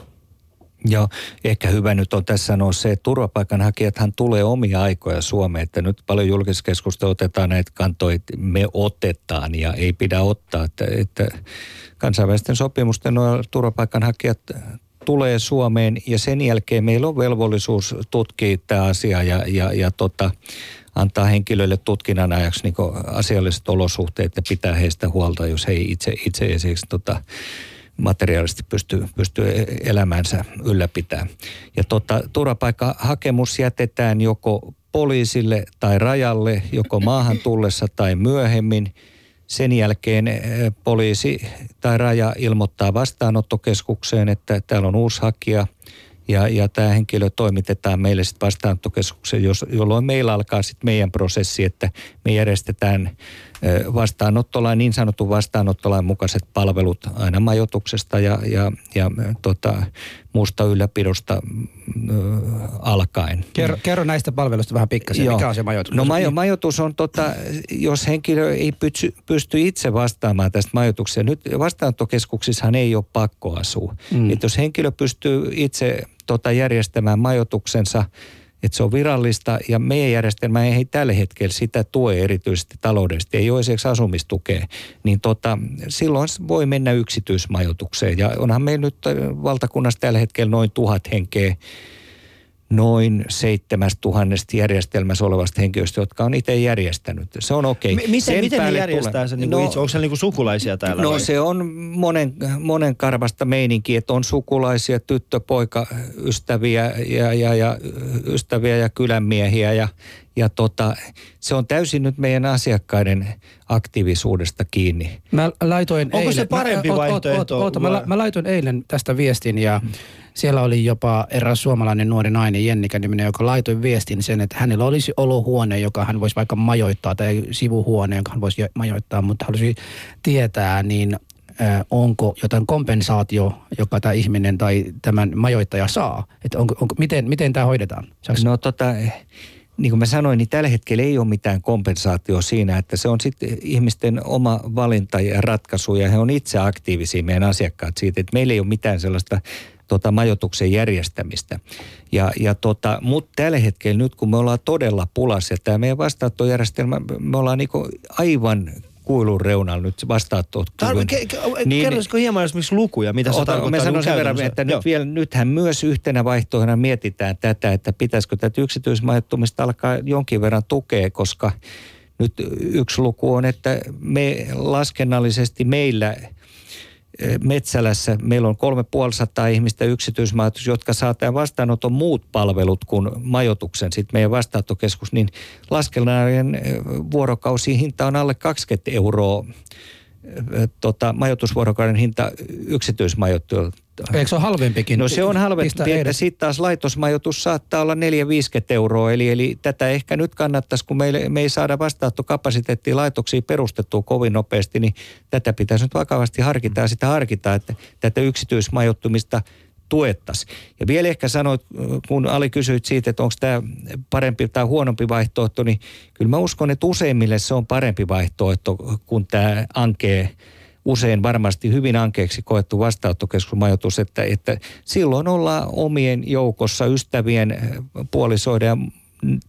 Joo, ehkä hyvä nyt on tässä sanoa se, että turvapaikanhakijathan tulee omia aikoja Suomeen, että nyt paljon julkisessa keskustelussa otetaan näitä kantoja, että me otetaan ja ei pidä ottaa, että, että kansainvälisten sopimusten nojalla turvapaikanhakijat tulee Suomeen ja sen jälkeen meillä on velvollisuus tutkia tämä asia ja, ja, ja tota, antaa henkilöille tutkinnan ajaksi niin asialliset olosuhteet ja pitää heistä huolta, jos he itse, itse esimerkiksi tota, materiaalisesti pystyy, pystyy elämänsä ylläpitää. Ja tota, turvapaikkahakemus jätetään joko poliisille tai rajalle, joko maahan tullessa tai myöhemmin. Sen jälkeen eh, poliisi tai raja ilmoittaa vastaanottokeskukseen, että täällä on uusi hakija ja, ja tämä henkilö toimitetaan meille sitten vastaanottokeskukseen, jolloin meillä alkaa sitten meidän prosessi, että me järjestetään vastaanottolain, niin sanotun vastaanottolain mukaiset palvelut aina majoituksesta ja, ja, ja tota, muusta ylläpidosta ö, alkaen. Kerro, kerro näistä palveluista vähän pikkasen. Joo. Mikä on se majoitus? No majo, majoitus on, tota, jos henkilö ei pysty, pysty itse vastaamaan tästä majoituksesta. Nyt vastaanottokeskuksissahan ei ole pakko asua. Mm. Et jos henkilö pystyy itse tota, järjestämään majoituksensa – että se on virallista ja meidän järjestelmä ei tällä hetkellä sitä tue erityisesti taloudellisesti, ei ole esimerkiksi asumistukea, niin tota, silloin voi mennä yksityismajoitukseen. Ja onhan meillä nyt valtakunnassa tällä hetkellä noin tuhat henkeä noin seitsemästä tuhannesta järjestelmässä olevasta henkilöstä, jotka on itse järjestänyt. Se on okei. Okay. M- miten, miten ne järjestää tulee... sen niin no, itse? Onko se niin kuin sukulaisia täällä? No vai? se on monen, monen karvasta meininki, että on sukulaisia, tyttö, poika, ystäviä ja, ja, ja, ystäviä ja kylänmiehiä ja, ja tota, se on täysin nyt meidän asiakkaiden aktiivisuudesta kiinni. Mä laitoin Onko eilen, se parempi mä, vaihtoehto? Oot, oot, oot, mä, mä laitoin eilen tästä viestin ja hmm siellä oli jopa eräs suomalainen nuori nainen, Jennikä niminen, joka laitoi viestin sen, että hänellä olisi olohuone, joka hän voisi vaikka majoittaa, tai sivuhuone, jonka hän voisi majoittaa, mutta halusi tietää, niin onko jotain kompensaatio, joka tämä ihminen tai tämän majoittaja saa? Että onko, onko, miten, miten tämä hoidetaan? Saanko... No tota, niin kuin mä sanoin, niin tällä hetkellä ei ole mitään kompensaatio siinä, että se on sitten ihmisten oma valinta ja ratkaisu ja he on itse aktiivisia meidän asiakkaat siitä, että meillä ei ole mitään sellaista tota, majoituksen järjestämistä. Ja, ja tota, Mutta tällä hetkellä nyt, kun me ollaan todella pulassa, ja tämä meidän vastaanottojärjestelmä, me ollaan niinku aivan kuilun reunalla nyt vastaanotto. Ke, ke, niin, kertoisiko hieman esimerkiksi lukuja, mitä se tarkoittaa? Mä sanon sen verran, että nyt vielä, nythän myös yhtenä vaihtoehtona mietitään tätä, että pitäisikö tätä yksityismajoittumista alkaa jonkin verran tukea, koska nyt yksi luku on, että me laskennallisesti meillä – Metsälässä meillä on kolme puolisataa ihmistä yksityismajoitus, jotka saa tämän vastaanoton muut palvelut kuin majoituksen. Sitten meidän vastaanottokeskus, niin laskennallinen vuorokausi hinta on alle 20 euroa tota, majoitusvuorokauden hinta yksityismajoittuilta. Eikö se ole halvempikin? No se on halvempi, että sitten taas laitosmajoitus saattaa olla 4-50 euroa. Eli, eli tätä ehkä nyt kannattaisi, kun meille, me ei saada vastaanottokapasiteettia laitoksia perustettua kovin nopeasti, niin tätä pitäisi nyt vakavasti harkita ja sitä harkita, että tätä yksityismajoittumista tuettaisiin. Ja vielä ehkä sanoit, kun Ali kysyit siitä, että onko tämä parempi tai huonompi vaihtoehto, niin kyllä mä uskon, että useimmille se on parempi vaihtoehto kuin tämä ankee usein varmasti hyvin ankeeksi koettu vastaanottokeskusmajoitus, että, että silloin ollaan omien joukossa, ystävien, puolisoiden ja mm,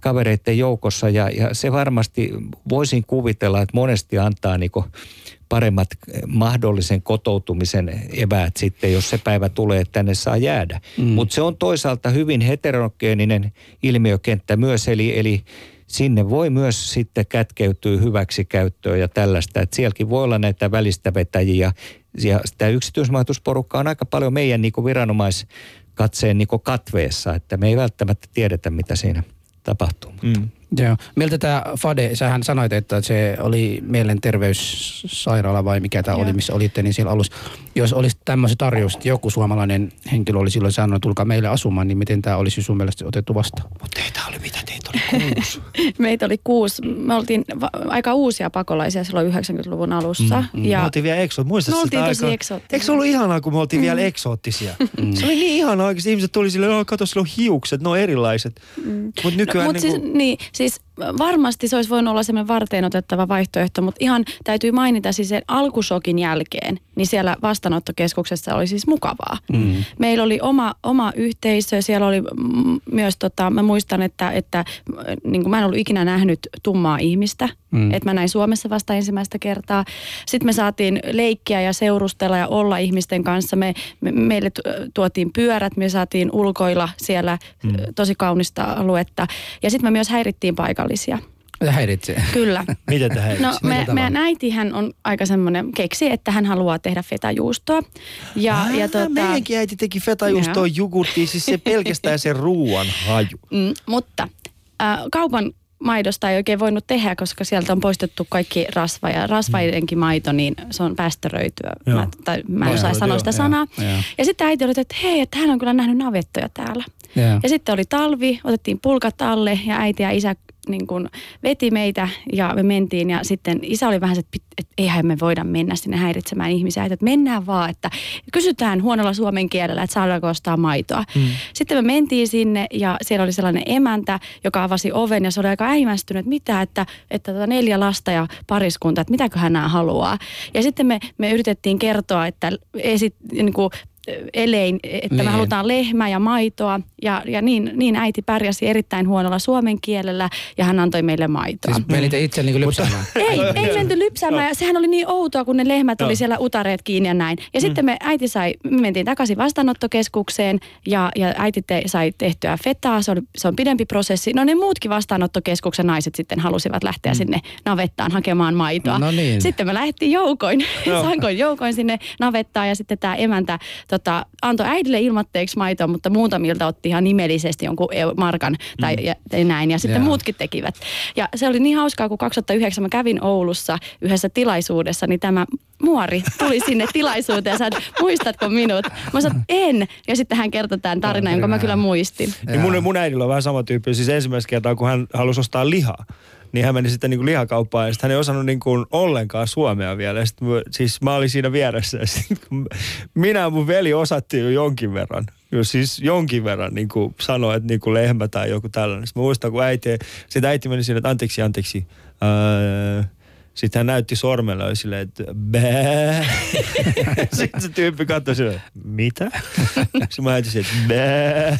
kavereiden joukossa ja, ja se varmasti voisin kuvitella, että monesti antaa niin paremmat mahdollisen kotoutumisen eväät sitten, jos se päivä tulee, että tänne saa jäädä. Mm. Mutta se on toisaalta hyvin heterogeeninen ilmiökenttä myös, eli, eli sinne voi myös sitten kätkeytyä hyväksikäyttöön ja tällaista. Että sielläkin voi olla näitä välistävetäjiä ja sitä yksityismajoitusporukkaa on aika paljon meidän niin viranomaiskatseen niin katveessa, että me ei välttämättä tiedetä, mitä siinä tapahtuu. Mm. Joo. Miltä tämä Fade, sähän sanoit, että se oli mielenterveyssairaala vai mikä tämä oli, missä olitte, niin siellä alussa. Jos olisi tämmöisen tarjous, että joku suomalainen henkilö oli silloin sanonut, että tulkaa meille asumaan, niin miten tämä olisi sun mielestä otettu vastaan? Mutta teitä oli mitä, teitä oli kuusi. Meitä oli kuusi. Me oltiin va- aika uusia pakolaisia silloin 90-luvun alussa. Mm, mm. Ja me oltiin vielä eksot. Muistatko sitä aikaa? Eikö se ollut ihanaa, kun me oltiin mm. vielä eksoottisia? Mm. Se oli niin ihanaa oikeasti. Ihmiset tuli silleen, oh, kato, sillä on hiukset, ne on erilaiset. Mm. Mutta nykyään no, mut niin siis, kuin... niin, siis varmasti se olisi voinut olla semmoinen varteen otettava vaihtoehto, mutta ihan täytyy mainita siis sen alkusokin jälkeen, niin siellä vastaanottokeskuksessa oli siis mukavaa. Mm. Meillä oli oma, oma yhteisö, siellä oli myös, tota, mä muistan, että, että niin kuin mä en ollut ikinä nähnyt tummaa ihmistä, mm. että mä näin Suomessa vasta ensimmäistä kertaa. Sitten me saatiin leikkiä ja seurustella ja olla ihmisten kanssa. Me, me, meille tuotiin pyörät, me saatiin ulkoilla siellä mm. tosi kaunista aluetta. Ja sitten me myös häirittiin paikallisia. Häiritsee. Kyllä. Miten te häiritsee? No, me, meidän äitihän on aika semmoinen, keksi, että hän haluaa tehdä fetajuustoa. Ja, ah, ja tota, meidänkin äiti teki fetajuustoa jogurttiin, siis se pelkästään se ruuan haju. Mm, mutta äh, kaupan maidosta ei oikein voinut tehdä, koska sieltä on poistettu kaikki rasva ja rasvaidenkin maito, niin se on päästöröityä. Mä, tai mä en osaa sanoa sitä sanaa. Ja, ja sitten äiti oli, että hei, että hän on kyllä nähnyt navettoja täällä. Ja. ja sitten oli talvi, otettiin pulkat alle ja äiti ja isä niin kuin veti meitä ja me mentiin ja sitten isä oli vähän se, että, että eihän me voida mennä sinne häiritsemään ihmisiä, että mennään vaan, että kysytään huonolla suomen kielellä, että saadaanko ostaa maitoa. Mm. Sitten me mentiin sinne ja siellä oli sellainen emäntä, joka avasi oven ja se oli aika äimästynyt, että mitä, että, että tota neljä lasta ja pariskunta, että mitäköhän nämä haluaa. Ja sitten me, me yritettiin kertoa, että esit, niin kuin elein, että niin. me halutaan lehmää ja maitoa. Ja, ja niin, niin äiti pärjäsi erittäin huonolla suomen kielellä ja hän antoi meille maitoa. Siis menitte itse niin lypsäämään? ei, ei menty lypsäämään. Ja sehän oli niin outoa, kun ne lehmät oli siellä utareet kiinni ja näin. Ja mm. sitten me äiti sai, me mentiin takaisin vastaanottokeskukseen ja, ja äiti te, sai tehtyä fetaa. Se, oli, se on pidempi prosessi. No ne muutkin vastaanottokeskuksen naiset sitten halusivat lähteä mm. sinne navettaan hakemaan maitoa. No niin. Sitten me lähdettiin joukoin, sankoin joukoin sinne navettaan ja sitten tämä emäntä tota, antoi äidille ilmatteeksi maitoa, mutta muutamilta otti ihan nimellisesti jonkun markan tai, mm. ja, tai näin. Ja sitten yeah. muutkin tekivät. Ja se oli niin hauskaa, kun 2009 mä kävin Oulussa yhdessä tilaisuudessa, niin tämä muori tuli sinne tilaisuuteen ja sanoi, muistatko minut? Mä sanoin, en. Ja sitten hän kertoi tämän tarinan, jonka mä kyllä muistin. Niin mun, mun äidillä on vähän sama tyyppi. Siis ensimmäistä kertaa, kun hän halusi ostaa lihaa niin hän meni sitten niin kuin lihakauppaan ja sitten hän ei osannut niin kuin ollenkaan suomea vielä. Sitten, siis mä olin siinä vieressä ja kun minä ja mun veli osattiin jo jonkin verran. Jo siis jonkin verran niin kuin sanoi, että niin kuin lehmä tai joku tällainen. Sitten mä muistan, kun äiti, sitten äiti meni siinä, että anteeksi, anteeksi. Öö, sitten hän näytti sormella ja silleen, että bää. Sitten se tyyppi katsoi silleen, mitä? Sitten mä ajattelin, että bää.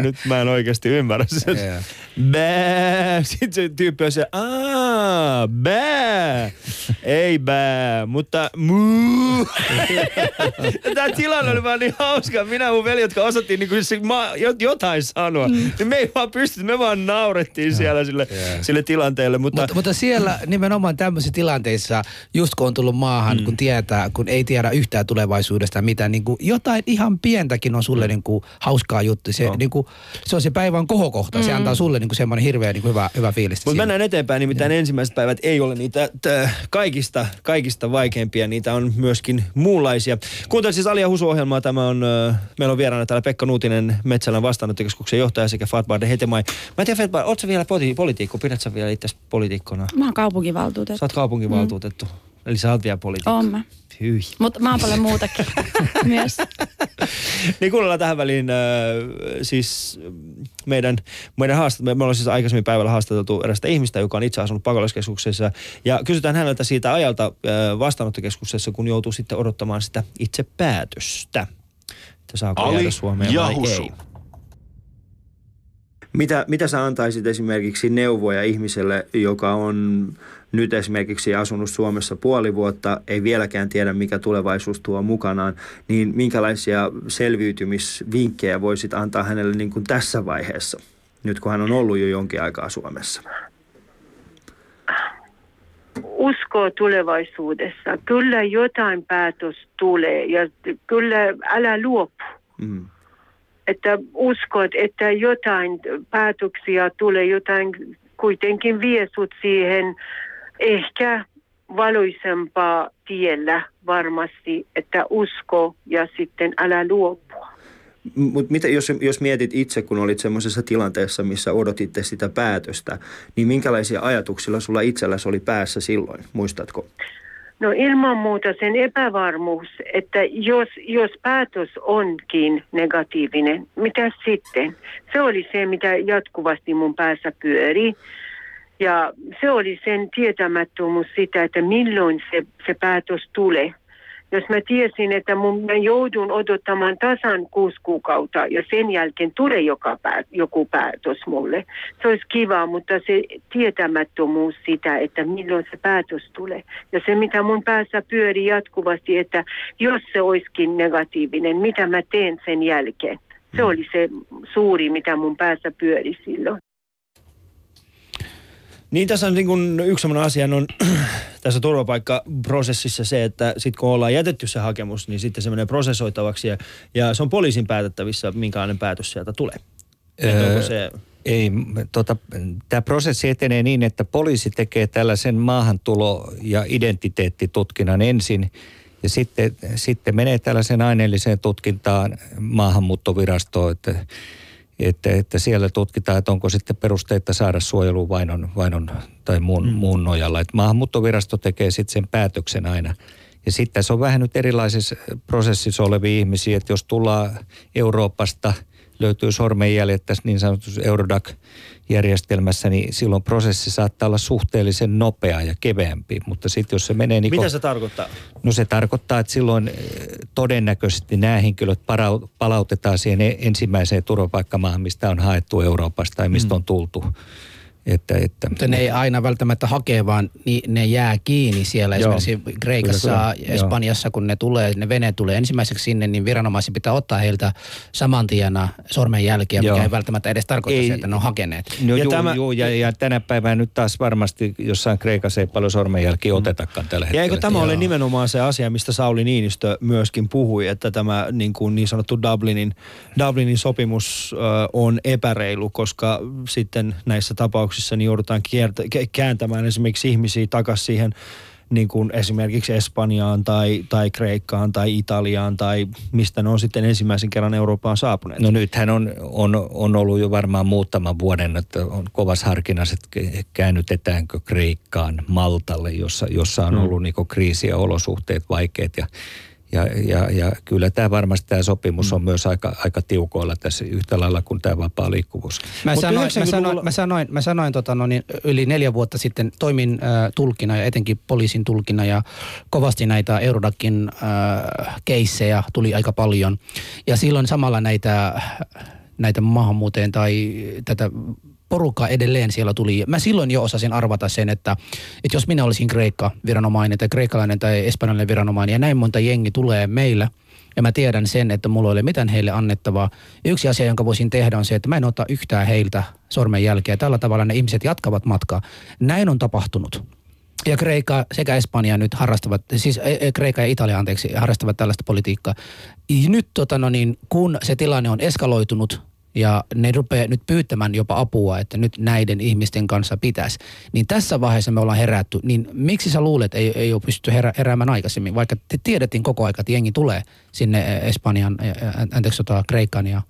Nyt mä en oikeasti ymmärrä. Yeah. Bää. Sitten se tyyppi on se, aah, bää. Ei bää, mutta muu. Tämä tilanne oli vaan niin hauska. Minä ja mun veli, jotka osattiin niin kuin se, ma, jotain sanoa. Mm. Niin me ei vaan pystytty, me vaan naurettiin siellä sille, yeah. sille tilanteelle. Mutta, mutta, mutta siellä nimenomaan tämmöisissä tilanteissa, just kun on tullut maahan, mm. kun tietää, kun ei tiedä yhtään tulevaisuudesta mitään, niin kuin jotain ihan pientäkin on sulle mm. niin kuin hauskaa juttu. Se, no. niin kuin, se on se päivän kohokohta. Mm. Se antaa sulle niin kuin semmoinen hirveä niin kuin hyvä, hyvä fiilis. Mutta mennään eteenpäin, nimittäin ja. ensimmäiset päivät ei ole niitä t- kaikista, kaikista vaikeimpia. Niitä on myöskin muunlaisia. Kuuntelit siis Alia Husu-ohjelmaa. Tämä on, äh, meillä on vieraana täällä Pekka Nuutinen, Metsälän vastaanottokeskuksen johtaja sekä Fatbar de Hetemai. Mä en tiedä, Fatbar, ootko vielä poli- poliitikko? Pidätkö vielä itse poliitikkona? Mä oon kaupunkivaltuutettu. Sä oot kaupunkivaltuutettu. Mm. Eli sä oot vielä poliitikko. Oon mä. Hyi. Mutta mä oon paljon muutakin myös. niin kuunnellaan tähän väliin äh, siis meidän, meidän haastat, me ollaan siis aikaisemmin päivällä haastateltu erästä ihmistä, joka on itse asunut pakolaiskeskuksessa. Ja kysytään häneltä siitä ajalta äh, vastaanottokeskuksessa, kun joutuu sitten odottamaan sitä itse päätöstä. Että saako Ali jäädä Suomeen ja vai ei. Mitä, mitä sä antaisit esimerkiksi neuvoja ihmiselle, joka on nyt esimerkiksi asunut Suomessa puoli vuotta, ei vieläkään tiedä mikä tulevaisuus tuo mukanaan, niin minkälaisia selviytymisvinkkejä voisit antaa hänelle niin kuin tässä vaiheessa, nyt kun hän on ollut jo jonkin aikaa Suomessa? uskoo tulevaisuudessa. Kyllä jotain päätös tulee ja kyllä älä luopu. Mm. Että uskot, että jotain päätöksiä tulee, jotain kuitenkin vie sut siihen ehkä valoisempaa tiellä varmasti, että usko ja sitten älä luopua. Mutta mitä jos, jos mietit itse, kun olit semmoisessa tilanteessa, missä odotitte sitä päätöstä, niin minkälaisia ajatuksia sulla itselläsi oli päässä silloin, muistatko? No ilman muuta sen epävarmuus, että jos, jos päätös onkin negatiivinen, mitä sitten? Se oli se, mitä jatkuvasti mun päässä pyöri. Ja se oli sen tietämättömyys sitä, että milloin se, se päätös tulee. Jos mä tiesin, että mun, mä joudun odottamaan tasan kuusi kuukautta ja sen jälkeen tulee joka pää, joku päätös mulle. Se olisi kiva, mutta se tietämättömyys sitä, että milloin se päätös tulee. Ja se, mitä mun päässä pyöri jatkuvasti, että jos se olisikin negatiivinen, mitä mä teen sen jälkeen. Se oli se suuri, mitä mun päässä pyöri silloin. Niin tässä on niin kuin yksi sellainen asia on tässä turvapaikkaprosessissa se, että sitten kun ollaan jätetty se hakemus, niin sitten se menee prosessoitavaksi ja, ja se on poliisin päätettävissä, minkälainen päätös sieltä tulee. Onko se... Ei, tota, tämä prosessi etenee niin, että poliisi tekee tällaisen maahantulo- ja identiteettitutkinnan ensin ja sitten, sitten menee tällaisen aineelliseen tutkintaan maahanmuuttovirastoon, että, että, että siellä tutkitaan, että onko sitten perusteita saada suojelua vainon, vainon tai muun, mm. muun nojalla. Että maahanmuuttovirasto tekee sitten sen päätöksen aina. Ja sitten tässä on vähän nyt erilaisissa prosessissa olevia ihmisiä, että jos tullaan Euroopasta, löytyy sormenjäljet tässä niin sanotussa Eurodac-järjestelmässä, niin silloin prosessi saattaa olla suhteellisen nopea ja keveämpi. Mutta sitten jos se menee... Niin Mitä se tarkoittaa? No se tarkoittaa, että silloin eh, todennäköisesti nämä henkilöt palautetaan siihen e- ensimmäiseen turvapaikkamaahan, mistä on haettu Euroopasta tai mistä on tultu. Että, että, Mutta ne ei aina välttämättä hakee, vaan ni, ne jää kiinni siellä. Joo. Esimerkiksi Kreikassa Kyllä, ja kyllä. Espanjassa, kun ne tulee, ne vene tulee ensimmäiseksi sinne, niin viranomaisen pitää ottaa heiltä saman tien sormenjälkiä, mikä Joo. ei välttämättä edes tarkoita Ei. se, että ne on hakeneet. No Ja ja, juu, tämä- juu, ja, ja tänä päivänä nyt taas varmasti jossain Kreikassa ei paljon sormenjälkiä otetakaan tällä hetkellä. Ja eikö tämä Joo. ole nimenomaan se asia, mistä Sauli Niinistö myöskin puhui, että tämä niin, kuin niin sanottu Dublinin, Dublinin sopimus on epäreilu, koska sitten näissä tapauksissa niin joudutaan kiertä, kääntämään esimerkiksi ihmisiä takaisin siihen niin kuin esimerkiksi Espanjaan tai, tai Kreikkaan tai Italiaan tai mistä ne on sitten ensimmäisen kerran Eurooppaan saapuneet. No nythän on, on, on ollut jo varmaan muutaman vuoden, että on kovas harkinnassa, että käännytetäänkö Kreikkaan Maltalle, jossa, jossa on ollut niin kriisi ja olosuhteet vaikeat. Ja, ja, ja, ja kyllä tämä varmasti tämä sopimus on myös aika, aika tiukoilla tässä yhtä lailla kuin tämä vapaa liikkuvuus. Mä Mut sanoin, mä 90-luvulla sanoin, mä sanoin, mä sanoin tota, no niin, yli neljä vuotta sitten toimin äh, tulkina ja etenkin poliisin tulkina ja kovasti näitä Eurodakin äh, keissejä tuli aika paljon. Ja silloin samalla näitä, näitä maahanmuuteen tai tätä porukkaa edelleen siellä tuli. Mä silloin jo osasin arvata sen, että, että jos minä olisin Kreikka viranomainen tai kreikkalainen tai espanjalainen viranomainen ja näin monta jengi tulee meillä – ja mä tiedän sen, että mulla ei ole mitään heille annettavaa. Yksi asia, jonka voisin tehdä on se, että mä en ota yhtään heiltä sormenjälkeä. Tällä tavalla ne ihmiset jatkavat matkaa. Näin on tapahtunut. Ja Kreikka sekä Espanja nyt harrastavat, siis e, e, Kreikka ja Italia anteeksi, harrastavat tällaista politiikkaa. Nyt tota no niin, kun se tilanne on eskaloitunut ja ne rupeaa nyt pyytämään jopa apua, että nyt näiden ihmisten kanssa pitäisi. Niin tässä vaiheessa me ollaan herätty. Niin miksi sä luulet, ei, ei ole pystytty herä, heräämään aikaisemmin, vaikka te tiedettiin koko aika, että jengi tulee sinne eh, Espanjan, eh, anteeksi tota, Kreikkaan ja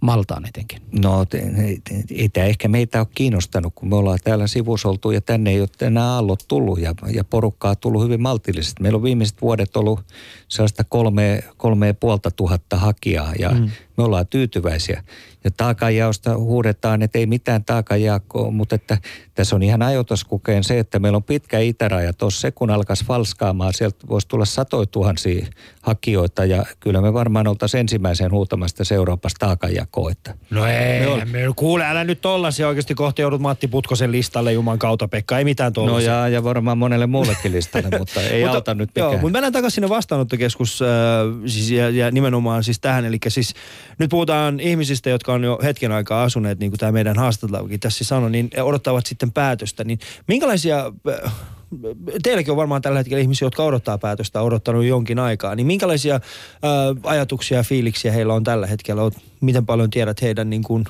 Maltaan etenkin? No ei tämä ehkä meitä ole kiinnostanut, kun me ollaan täällä sivussa oltu ja tänne ei ole enää aallot tullut ja, ja porukkaa tullut hyvin maltillisesti. Meillä on viimeiset vuodet ollut sellaista kolme, kolme ja puolta tuhatta hakijaa ja mm. Me ollaan tyytyväisiä. Ja taakanjaosta huudetaan, että ei mitään taakanjakoa, mutta että tässä on ihan ajoituskukeen se, että meillä on pitkä itäraja. Tuossa se, kun alkaisi falskaamaan, sieltä voisi tulla satoi tuhansia hakijoita ja kyllä me varmaan oltaisiin ensimmäisen huutamasta Euroopasta taakanjakoa. Että No ei, me kuule, älä nyt tollasia oikeasti kohta joudut Matti Putkosen listalle Juman kautta, Pekka. Ei mitään No tollasia. ja, ja varmaan monelle muullekin listalle, mutta ei Mutta- auta nyt Joo, mikään. mutta mennään takaisin sinne vastaanottokeskus äh, siis, ja, ja, nimenomaan siis tähän. Eli siis nyt puhutaan ihmisistä, jotka on jo hetken aikaa asuneet, niin kuin tämä meidän haastattelukin tässä sanoi, niin odottavat sitten päätöstä. Niin minkälaisia, äh, teilläkin on varmaan tällä hetkellä ihmisiä, jotka odottaa päätöstä, odottanut jonkin aikaa, niin minkälaisia äh, ajatuksia ja fiiliksiä heillä on tällä hetkellä? Miten paljon tiedät heidän niin kuin,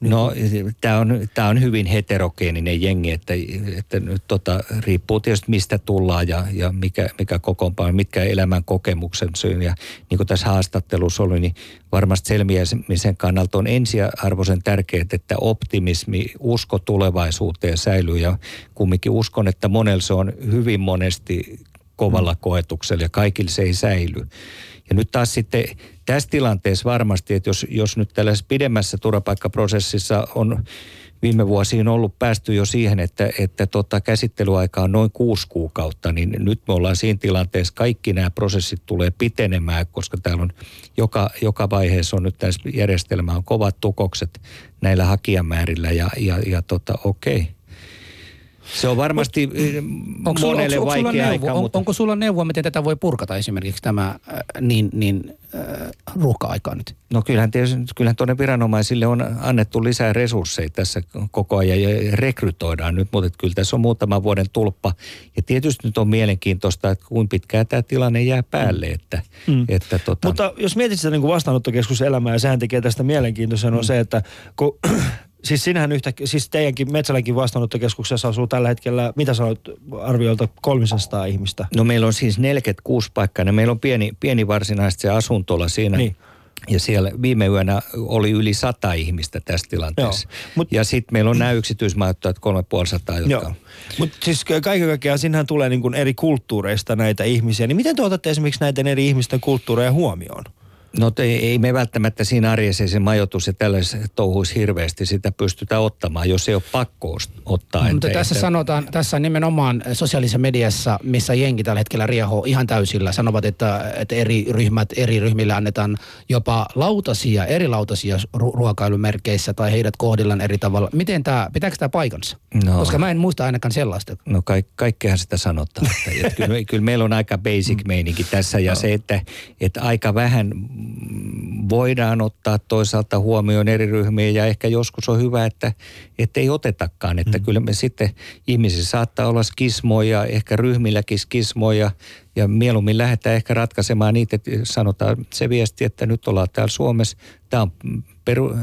niin No tämä on, tää on hyvin heterogeeninen jengi, että, että nyt tota, riippuu tietysti mistä tullaan ja, ja mikä, mikä kokoonpano, mitkä elämän kokemuksen syyn. Ja niin kuin tässä haastattelussa oli, niin varmasti selviämisen kannalta on ensiarvoisen tärkeää, että optimismi, usko tulevaisuuteen säilyy. Ja kumminkin uskon, että monella se on hyvin monesti kovalla koetuksella ja kaikille se ei säily. Ja nyt taas sitten tässä tilanteessa varmasti, että jos, jos nyt tällaisessa pidemmässä turvapaikkaprosessissa on viime vuosiin ollut päästy jo siihen, että, että tota käsittelyaika on noin kuusi kuukautta, niin nyt me ollaan siinä tilanteessa, kaikki nämä prosessit tulee pitenemään, koska täällä on joka, joka vaiheessa on nyt tässä järjestelmä on kovat tukokset näillä hakijamäärillä ja, ja, ja tota, okei. Se on varmasti Onko sulla, monelle onko, onko, sulla vaikea neuvo, aika, on, mutta... onko sulla neuvoa, miten tätä voi purkata esimerkiksi tämä äh, niin, niin äh, ruuhka-aikaa nyt? No kyllähän, tietysti, kyllähän tuonne viranomaisille on annettu lisää resursseja tässä koko ajan ja rekrytoidaan nyt, mutta että kyllä tässä on muutaman vuoden tulppa. Ja tietysti nyt on mielenkiintoista, että kuinka pitkään tämä tilanne jää päälle. Että, Mm. että tota, Mutta jos mietit sitä niin kuin vastaanottokeskuselämää ja sehän tekee tästä mielenkiintoisen Mm. on se, että kun, siis sinähän yhtä, siis teidänkin Metsälänkin vastaanottokeskuksessa asuu tällä hetkellä, mitä sanoit arviolta 300 ihmistä. no meillä on siis 46 paikkaa, ja meillä on pieni, pieni varsinaisesti se asuntola siinä. Niin. Ja siellä viime yönä oli yli sata ihmistä tässä tilanteessa. Joo, mut- ja sitten meillä on nämä yksityismajoittajat 350, jotka Joo. Mutta siis kaiken kaikkiaan sinähän tulee niin kuin eri kulttuureista näitä ihmisiä. Niin miten te otatte esimerkiksi näiden eri ihmisten kulttuureja huomioon? No te, ei me välttämättä siinä arjessa se majoitus ja tällaiset touhuisi hirveästi sitä pystytä ottamaan, jos ei ole pakko ottaa. Mutta Että- tässä että- sanotaan, tässä nimenomaan sosiaalisessa mediassa, missä jengi tällä hetkellä riehoo ihan täysillä, sanovat, että, että eri ryhmät, eri ryhmille annetaan jopa lautasia, eri lautasia ru- ruokailumerkeissä tai heidät kohdellaan eri tavalla. Miten tämä, pitääkö tämä paikansa? No. Koska mä en muista ainakaan sellaista. No ka- kaikkeahan sitä sanotaan. Että, että kyllä, kyllä meillä on aika basic meininki tässä ja se, että, että aika vähän voidaan ottaa toisaalta huomioon eri ryhmiä ja ehkä joskus on hyvä, että, että ei otetakaan. Että mm. kyllä me sitten ihmisissä saattaa olla skismoja, ehkä ryhmilläkin skismoja ja mieluummin lähdetään ehkä ratkaisemaan niitä, että sanotaan se viesti, että nyt ollaan täällä Suomessa, tämä on peru,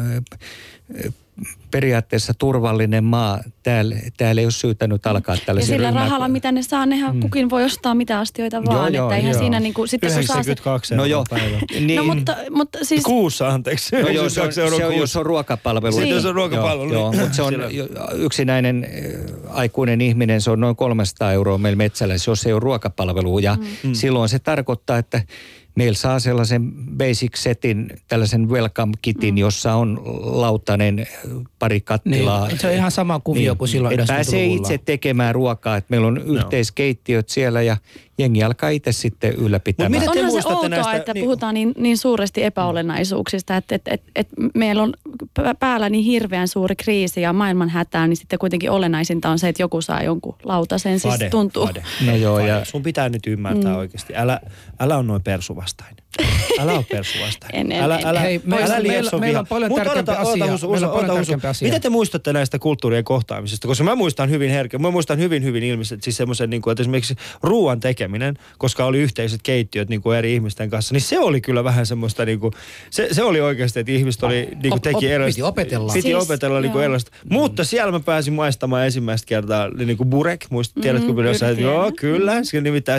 periaatteessa turvallinen maa. Täällä, täällä ei ole syytä nyt alkaa Ja tällaisia sillä ryhmää- rahalla, mitä ne saa, nehän mm. kukin voi ostaa mitä astioita vaan. joo, että eihän joo. siinä niinku, sitten jos saa se, 92 No euroa joo, päivä. niin, No mutta, mutta siis... Kuussa, anteeksi. No joo, se on, 92 se on, jos on ruokapalvelu. Sitten jos on ruokapalvelu, Joo, niin- joo mutta se on yksinäinen äh, aikuinen ihminen, se on noin 300 euroa meillä metsällä, jos ei ole ruokapalvelua. Ja mm. silloin se tarkoittaa, että meillä saa sellaisen basic setin, tällaisen welcome kitin, mm. jossa on lautanen, pari kattilaa. Niin, se on ihan sama kuvio kuin silloin Että pääsee 90-luvulla. itse tekemään ruokaa, että meillä on yhteiskeittiöt siellä ja jengi alkaa itse sitten ylläpitämään. Mut Onhan se outoa, näistä- että niin- puhutaan niin, niin suuresti epäolennaisuuksista, että et, et, et meillä on pä- päällä niin hirveän suuri kriisi ja maailman hätää, niin sitten kuitenkin olennaisinta on se, että joku saa jonkun lautasen. Siis Fade, tuntuu. fade. No joo, Fade. ja Sun pitää nyt ymmärtää mm. oikeasti. Älä, älä on noin persuvastainen. Älä ole persuvastainen. En, en, älä, en. älä, Hei, meillä- älä meillä- meillä on paljon Mut tärkeämpi asia. Husu, Meillä on paljon tärkeämpi asia. Miten te muistatte näistä kulttuurien kohtaamisesta? Koska mä muistan hyvin herkkä, mä muistan hyvin hyvin ilmiset, siis semmoisen, niin kuin, että esimerkiksi ruoan tekeminen, koska oli yhteiset keittiöt niin kuin eri ihmisten kanssa, niin se oli kyllä vähän semmoista, niin kuin, se, se oli oikeasti, että ihmiset oli, niin kuin Op- teki op- erilaista. piti opetella. Piti Siis, opetella niin kuin erilaista. Mutta siellä mä pääsin maistamaan ensimmäistä kertaa niin kuin burek, muistat, tiedätkö, Mm, mm, kyllä joo, kyllä.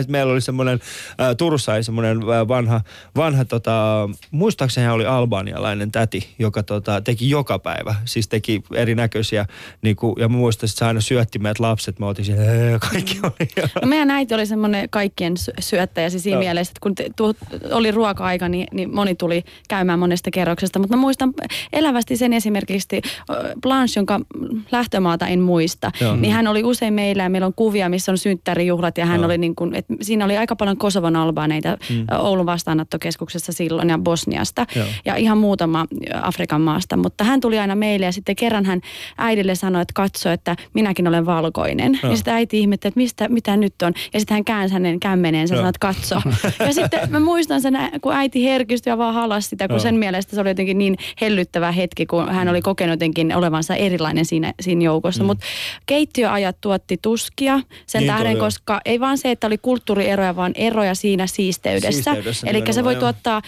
Meillä oli semmoinen, äh, Turussa oli semmoinen äh, vanha, vanha tota, muistaakseni hän oli albanialainen täti, joka tota, teki joka päivä, siis teki erinäköisiä, niin kuin, ja muistan, että se aina syötti meidät lapset, mä otin siellä, kaikki oli. No meidän äiti oli semmoinen kaikkien sy- syöttäjä siis siinä Joo. mielessä, että kun te, tu, oli ruoka-aika, niin, niin moni tuli käymään monesta kerroksesta. Mutta mä muistan elävästi sen esimerkiksi Blanche, jonka lähtömaata en muista. Joo. Niin hän oli usein meillä ja meillä on kuvia, missä on synttärijuhlat ja hän Joo. oli niin kuin, että siinä oli aika paljon Kosovon albaaneita mm. Oulun vastaanottokeskuksessa silloin ja Bosniasta Joo. ja ihan muutama Afrikan maasta. Mutta hän tuli aina meille ja sitten kerran hän äidille sanoi, että katso, että minäkin olen valkoinen. Joo. Ja sitten äiti ihmetti, että mistä, mitä nyt on. Ja sitten hän käänsi hänen kämmeneensä ja sanoi, että katso. ja sitten mä muistan sen, kun äiti herkistyi ja vaan halasi sitä, kun Joo. sen mielestä se oli jotenkin niin hellyttävä hetki, kun hän oli kokenut jotenkin olevansa erilainen siinä, siinä joukossa. Mm. Mutta keittiöajat tuotti tuskia sen Niin tähden, koska ei vaan se, että oli kulttuurieroja, vaan eroja siinä siisteydessä. Siisteydessä Eli se nimenomaan, voi joo. tuottaa,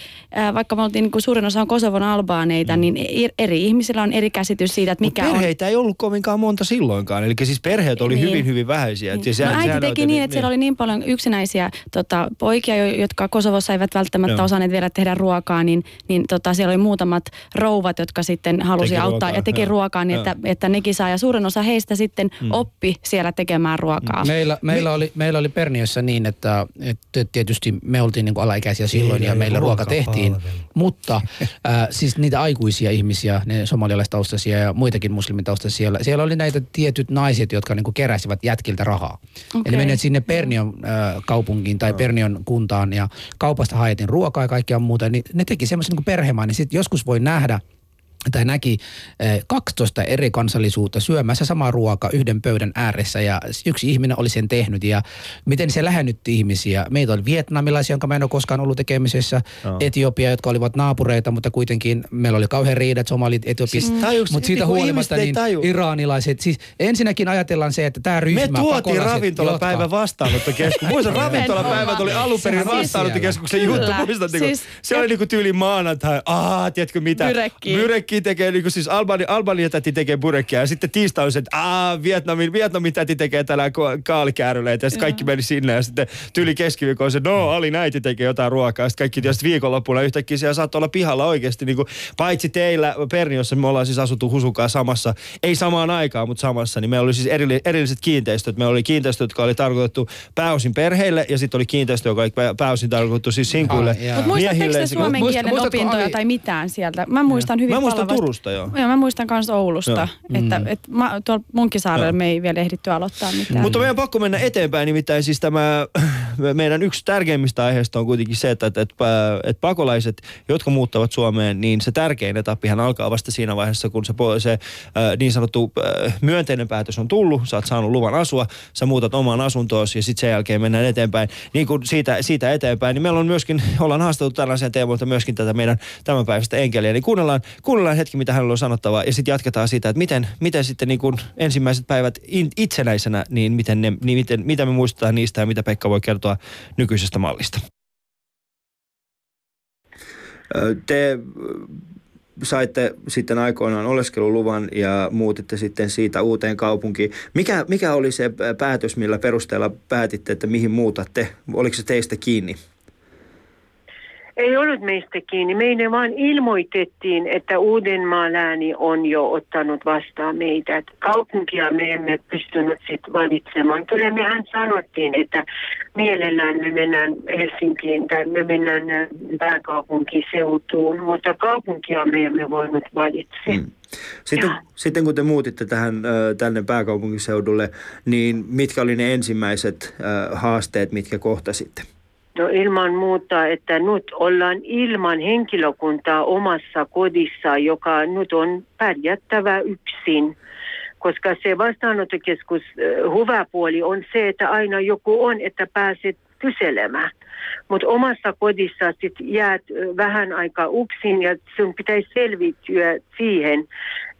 vaikka me oltiin niin kuin suurin osa on Kosovon albaaneita, mm. niin eri ihmisillä on eri käsitys siitä, että mikä on perheitä ei ollut kovinkaan monta silloinkaan. Eli siis perheet oli Niin. hyvin, hyvin vähäisiä. Niin. sehän- no äiti teki on niin, joten- että siellä oli niin paljon yksinäisiä tota, poikia, jo- jotka Kosovossa eivät välttämättä Joo. osanneet vielä tehdä ruokaa, niin, niin tota, siellä oli muutamat rouvat, jotka sitten halusi Teki auttaa ruokaa, ja teki joo. ruokaa niin, Joo. että, että nekin saa. Ja suurin osa heistä sitten mm. oppi siellä tekemään ruokaa. Meillä, meillä, oli, meillä oli Perniössä niin, että, että tietysti me oltiin niin kuin alaikäisiä silloin Meillä ja ei meillä ruoka tehtiin. Mutta äh, siis niitä aikuisia ihmisiä, ne somalialaistaustaisia ja muitakin muslimitaustaisia, siellä, siellä oli näitä tietyt naiset, jotka niin kuin keräsivät jätkiltä rahaa. Okei. Eli menivät sinne Pernion äh, kaupunkiin tai Pernion kuntaan ja kaupasta haettiin ruokaa ja kaikkea muuta. Niin ne teki semmoisen niin perhemainen. Sitten joskus voi nähdä, tai näki eh, 12 eri kansallisuutta syömässä samaa ruokaa yhden pöydän ääressä ja yksi ihminen oli sen tehnyt ja miten se lähennytti ihmisiä. Meitä oli vietnamilaisia, jonka mä en ole koskaan ollut tekemisessä, Joo. Etiopia, jotka olivat naapureita, mutta kuitenkin meillä oli kauhean riidat, somalit, etiopista, Siis tajuuks- mutta siitä niinku huolimatta niin taju. iranilaiset, siis ensinnäkin ajatellaan se, että tämä ryhmä, Me tuotiin pakolaiset, ravintolapäivä jotka- vastaanottokeskus. Muistan, ravintolapäivät oli alun perin oli vastaanottokeskuksen juttu. Muistatteko? Siis- se oli niinku tyyli maanantai. Aa, tiedätkö mitä? Byrekkiä. Byrekkiä tekee, niinku siis Albani, Albania täti tekee burekkia. Ja sitten tiistai on se, että aa, Vietnamin, Vietnamin täti tekee tällä kaalikääryleitä. Ja sitten kaikki meni sinne. Ja sitten tyyli keskiviikko on se, no, Ali näiti tekee jotain ruokaa. Sitten kaikki tietysti viikonloppuna yhtäkkiä siellä saattoi olla pihalla oikeasti. Niinku, paitsi teillä Perniossa, me ollaan siis asuttu Husukaa samassa, ei samaan aikaan, mutta samassa, niin meillä oli siis erili, erilliset kiinteistöt. Meillä oli kiinteistöt, jotka oli tarkoitettu pääosin perheille, ja sitten oli kiinteistö, joka oli pää- pääosin tarkoitettu siis sinkuille. Ah. Mutta muistatteko te suomen Muista- kielen opintoja tai mitään sieltä? Mä muistan hyvin Mä muistan palavasti. Turusta, joo. Joo, mä muistan myös Oulusta, Joo. että, Mm. että mä, tuolla Munkisaarella me ei vielä ehditty aloittaa mitään. Mutta meidän on pakko mennä eteenpäin, nimittäin siis tämä meidän yksi tärkeimmistä aiheista on kuitenkin se, että, että, että, että pakolaiset, jotka muuttavat Suomeen, niin se tärkein etappihan alkaa vasta siinä vaiheessa, kun se, se äh, niin sanottu äh, myönteinen päätös on tullut, sä oot saanut luvan asua, sä muutat omaan asuntoosi ja sitten sen jälkeen mennään eteenpäin. Niin kuin siitä, siitä eteenpäin, niin meillä on myöskin, ollaan haasteltu tällaisen teemoilta myöskin tätä meidän tämänpäiväistä enkeliä, niin kuunnellaan, kuunnellaan hetki, mitä hänellä on sanottavaa ja sitten jatketaan siitä, että miten, miten sitten niin kuin ensimmäiset päivät itsenäisenä, niin, miten ne, niin miten, mitä me muistetaan niistä ja mitä Pekka voi kertoa nykyisestä mallista. Te saitte sitten aikoinaan oleskeluluvan ja muutitte sitten siitä uuteen kaupunkiin. Mikä, mikä oli se päätös, millä perusteella päätitte, että mihin muutatte? Oliko se teistä kiinni? Ei ollut meistä kiinni. Meille vaan ilmoitettiin, että Uudenmaan lääni on jo ottanut vastaan meitä. Että Kaupunkia me emme pystynyt sitten valitsemaan. Kyllä mehän sanottiin, että mielellään me mennään Helsinkiin tai me mennään äh, pääkaupunkiseutuun, mutta kaupunkia me emme voinut valitse. Mm. Sitten, sitten kun te muutitte tähän ö, tänne pääkaupunkiseudulle, niin mitkä oli ne ensimmäiset ö, haasteet, mitkä kohtasitte? No ilman muuta, että nyt ollaan ilman henkilökuntaa omassa kodissa, joka nyt on pärjättävä yksin. Koska se vastaanottokeskus hyvä puoli on se, että aina joku on, että pääset kyselemään. Mutta omassa kodissa sit jäät vähän aikaa yksin ja sun pitäisi selviytyä siihen,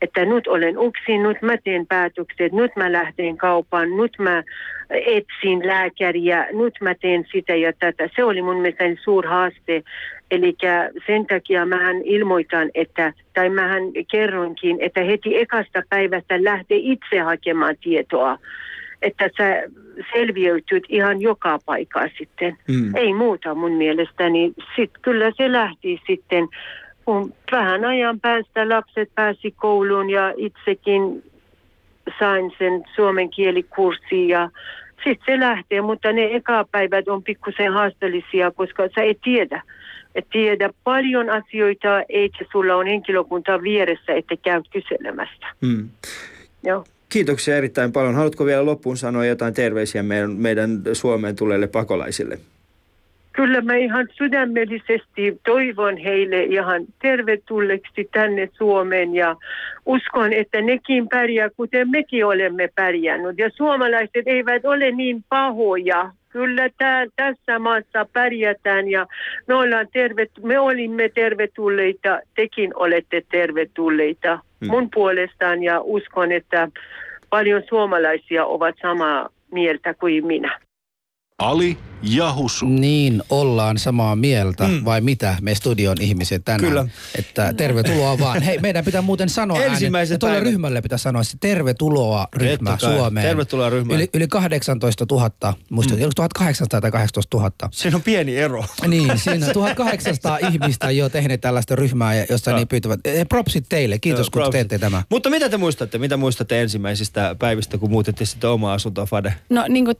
että nyt olen yksin, nyt mä teen päätökset, nyt mä lähden kaupaan, nyt mä etsin lääkäriä, nyt mä teen sitä ja tätä. Se oli mun mielestäni suur haaste. Eli sen takia mähän ilmoitan, että, tai mähän kerroinkin, että heti ekasta päivästä lähtee itse hakemaan tietoa että sä selviytyt ihan joka paikkaa sitten. Mm. Ei muuta mun mielestäni. Sitten kyllä se lähti sitten, kun vähän ajan päästä lapset pääsi kouluun ja itsekin sain sen suomen kielikurssin ja sitten se lähtee, mutta ne ekapäivät on pikkusen haasteellisia, koska sä et tiedä. Et tiedä paljon asioita, eikä sulla on henkilökunta vieressä, että käyt kyselemästä. Mm. Joo. Kiitoksia erittäin paljon. Haluatko vielä loppuun sanoa jotain terveisiä meidän, meidän Suomeen tulleille pakolaisille? Kyllä mä ihan sydämellisesti toivon heille ihan tervetulleeksi tänne Suomeen ja uskon, että nekin pärjää, kuten mekin olemme pärjännyt. Ja suomalaiset eivät ole niin pahoja. Kyllä tää, tässä maassa pärjätään ja me, ollaan tervet, me olimme tervetulleita, tekin olette tervetulleita Hmm. mun puolestaan ja uskon, että paljon suomalaisia ovat samaa mieltä kuin minä. Ali ja Husu. Niin, ollaan samaa mieltä, Mm. vai mitä me studion ihmiset tänään? Kyllä. Että tervetuloa vaan. Hei, meidän pitää muuten sanoa ja tuolle ryhmälle pitää sanoa, että tervetuloa ryhmä Totta kai. Suomeen. Tervetuloa ryhmään. Yli, yli 18 000, muista, mm. 1800 tai 18 000. Siinä on pieni ero. Niin, siinä 1800 ihmistä jo tehneet tällaista ryhmää, ja- josta Joo. niin pyytävät. Eh, Propsit teille, kiitos Joo, kun propsit. teette tämä. Mutta mitä te muistatte? Mitä muistatte ensimmäisistä päivistä, kun muutettiin sitten omaa asuntoa Fade? No niin kuin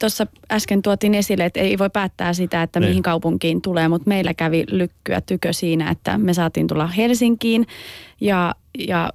tuossa äsken tuotiin esille, että ei voi päättää sitä, että Niin. mihin kaupunkiin tulee, mutta meillä kävi lykkyä tykö siinä, että me saatiin tulla Helsinkiin ja, ja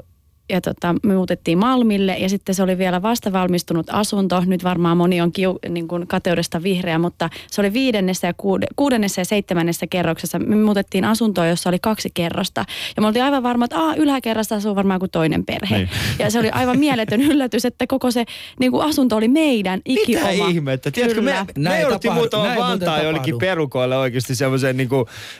ja tota, me muutettiin Malmille ja sitten se oli vielä vasta valmistunut asunto. Nyt varmaan moni on kiu, niin kuin kateudesta vihreä, mutta se oli viidennessä ja kuude, kuudennessa ja seitsemännessä kerroksessa. Me muutettiin asuntoa, jossa oli kaksi kerrosta. Ja me oltiin aivan varma, että Aa, yläkerrassa asuu varmaan kuin toinen perhe. Niin. Ja se oli aivan mieletön yllätys, että koko se niin kuin asunto oli meidän ikioma. Mitä ihmettä? Tiedätkö, me, me Näin jouduttiin muuten Vantaan jollekin perukoille oikeasti semmoiseen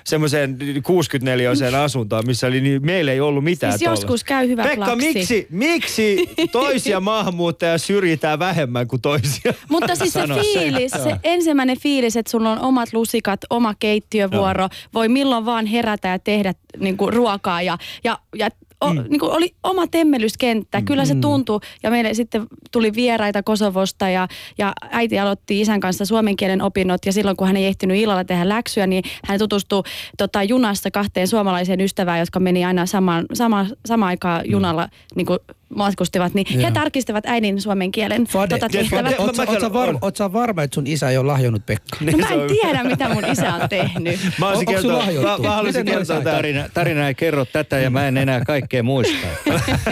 semmoiseen 64-oseen asuntoon, missä oli, niin meillä ei ollut mitään Siis joskus käy hyvä Pekka. Miksi, miksi? Toisia maahanmuuttajia syrjitään vähemmän kuin toisia? Mutta siis se fiilis, se, ensimmäinen fiilis, että sulla on omat lusikat, oma keittiövuoro, voi milloin vaan herätä ja tehdä niin kuin, ruokaa ja, ja, ja o, mm. niin kuin oli oma temmelyskenttä. Kyllä se tuntui ja meille sitten tuli vieraita Kosovosta ja, ja äiti aloitti isän kanssa suomen kielen opinnot ja silloin kun hän ei ehtinyt illalla tehdä läksyä, niin hän tutustui tota, junassa kahteen suomalaiseen ystävään, jotka meni aina samaan, sama, sama aikaan junalla niin kuin matkustivat, niin he Joo. tarkistivat äidin suomen kielen Fade, tota, oot sä varma, varma, että sun isä ei ole lahjonnut Pekka? No mä en tiedä, mitä mun isä on tehnyt. Mä, sulla kertoa, mä, lahjoittu? mä haluaisin kertoa. Tarina, tarina ei kerro tätä ja mä en enää kaikkea muista.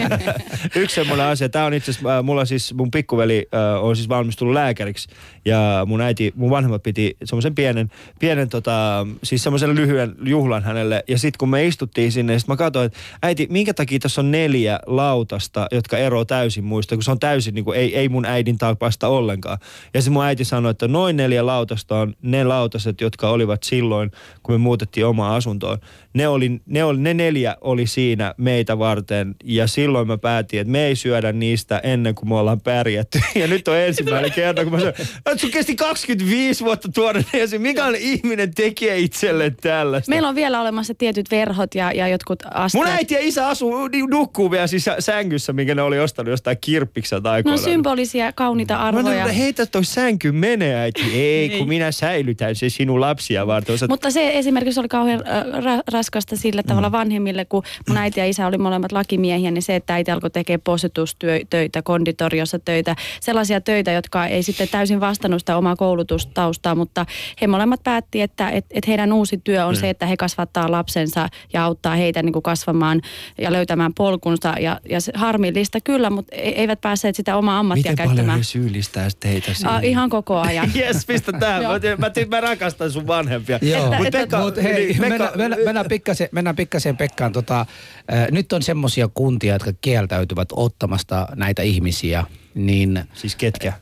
Yksi semmoinen asia, tämä on itse asiassa, äh, mulla siis, mun pikkuveli äh, on siis valmistunut lääkäriksi ja mun äiti, mun vanhemmat piti semmoisen pienen, pienen tota, siis semmoisen lyhyen juhlan hänelle ja sitten kun me istuttiin sinne, sit mä katsoin, että äiti, minkä takia tässä on neljä lautasta, jotka eroaa täysin muista, kun se on täysin niin kuin, ei, ei mun äidin tapasta ollenkaan. Ja se mun äiti sanoi, että noin neljä lautasta on ne lautaset, jotka olivat silloin, kun me muutettiin omaa asuntoon. Ne, oli, ne, oli, ne neljä oli siinä meitä varten ja silloin mä päätin, että me ei syödä niistä ennen kuin me ollaan pärjätty. Ja nyt on ensimmäinen kerta, kun mä sanoin, että sun kesti 25 vuotta tuoda ne esiin. Mikä ihminen tekee itselle tällaista? Meillä on vielä olemassa tietyt verhot ja, ja jotkut astiat. Mun äiti ja isä asuu, niin nukkuu vielä siis sängyssä, minkä ne oli ostanut jostain kirppikseltä No aikoinaan. symbolisia, kauniita Mä arvoja. sanoin, heitä toi sänky menee äiti. Ei, kun minä säilytän se sinun lapsia varten. Osat... Mutta se esimerkiksi oli kauhean ra- raskasta sillä Mm. tavalla vanhemmille, kun mun äiti ja isä oli molemmat lakimiehiä, niin se, että äiti alkoi tekemään posetustöitä, konditoriossa töitä, sellaisia töitä, jotka ei sitten täysin vastannut sitä omaa koulutustaustaa, mutta he molemmat päätti, että et, et heidän uusi työ on Mm. se, että he kasvattaa lapsensa ja auttaa heitä niin kuin kasvamaan ja löytämään polkunsa. Ja, ja se, harmillista kyllä, mutta e- eivät päässeet sitä omaa ammattia Miten paljon käyttämään. ne syyllistää teitä siinä? Ah, ihan koko ajan. Jes, pistä tähän. Mä, mä, mä, rakastan sun vanhempia. Joo. Mut Että- Pekka, Mut hei, niin, Pekka, mennään, mennään, mennään, pikkasen, mennään pikkasen Pekkaan. Tota, äh, nyt on semmoisia kuntia, jotka kieltäytyvät ottamasta näitä ihmisiä, niin Siis ketkä?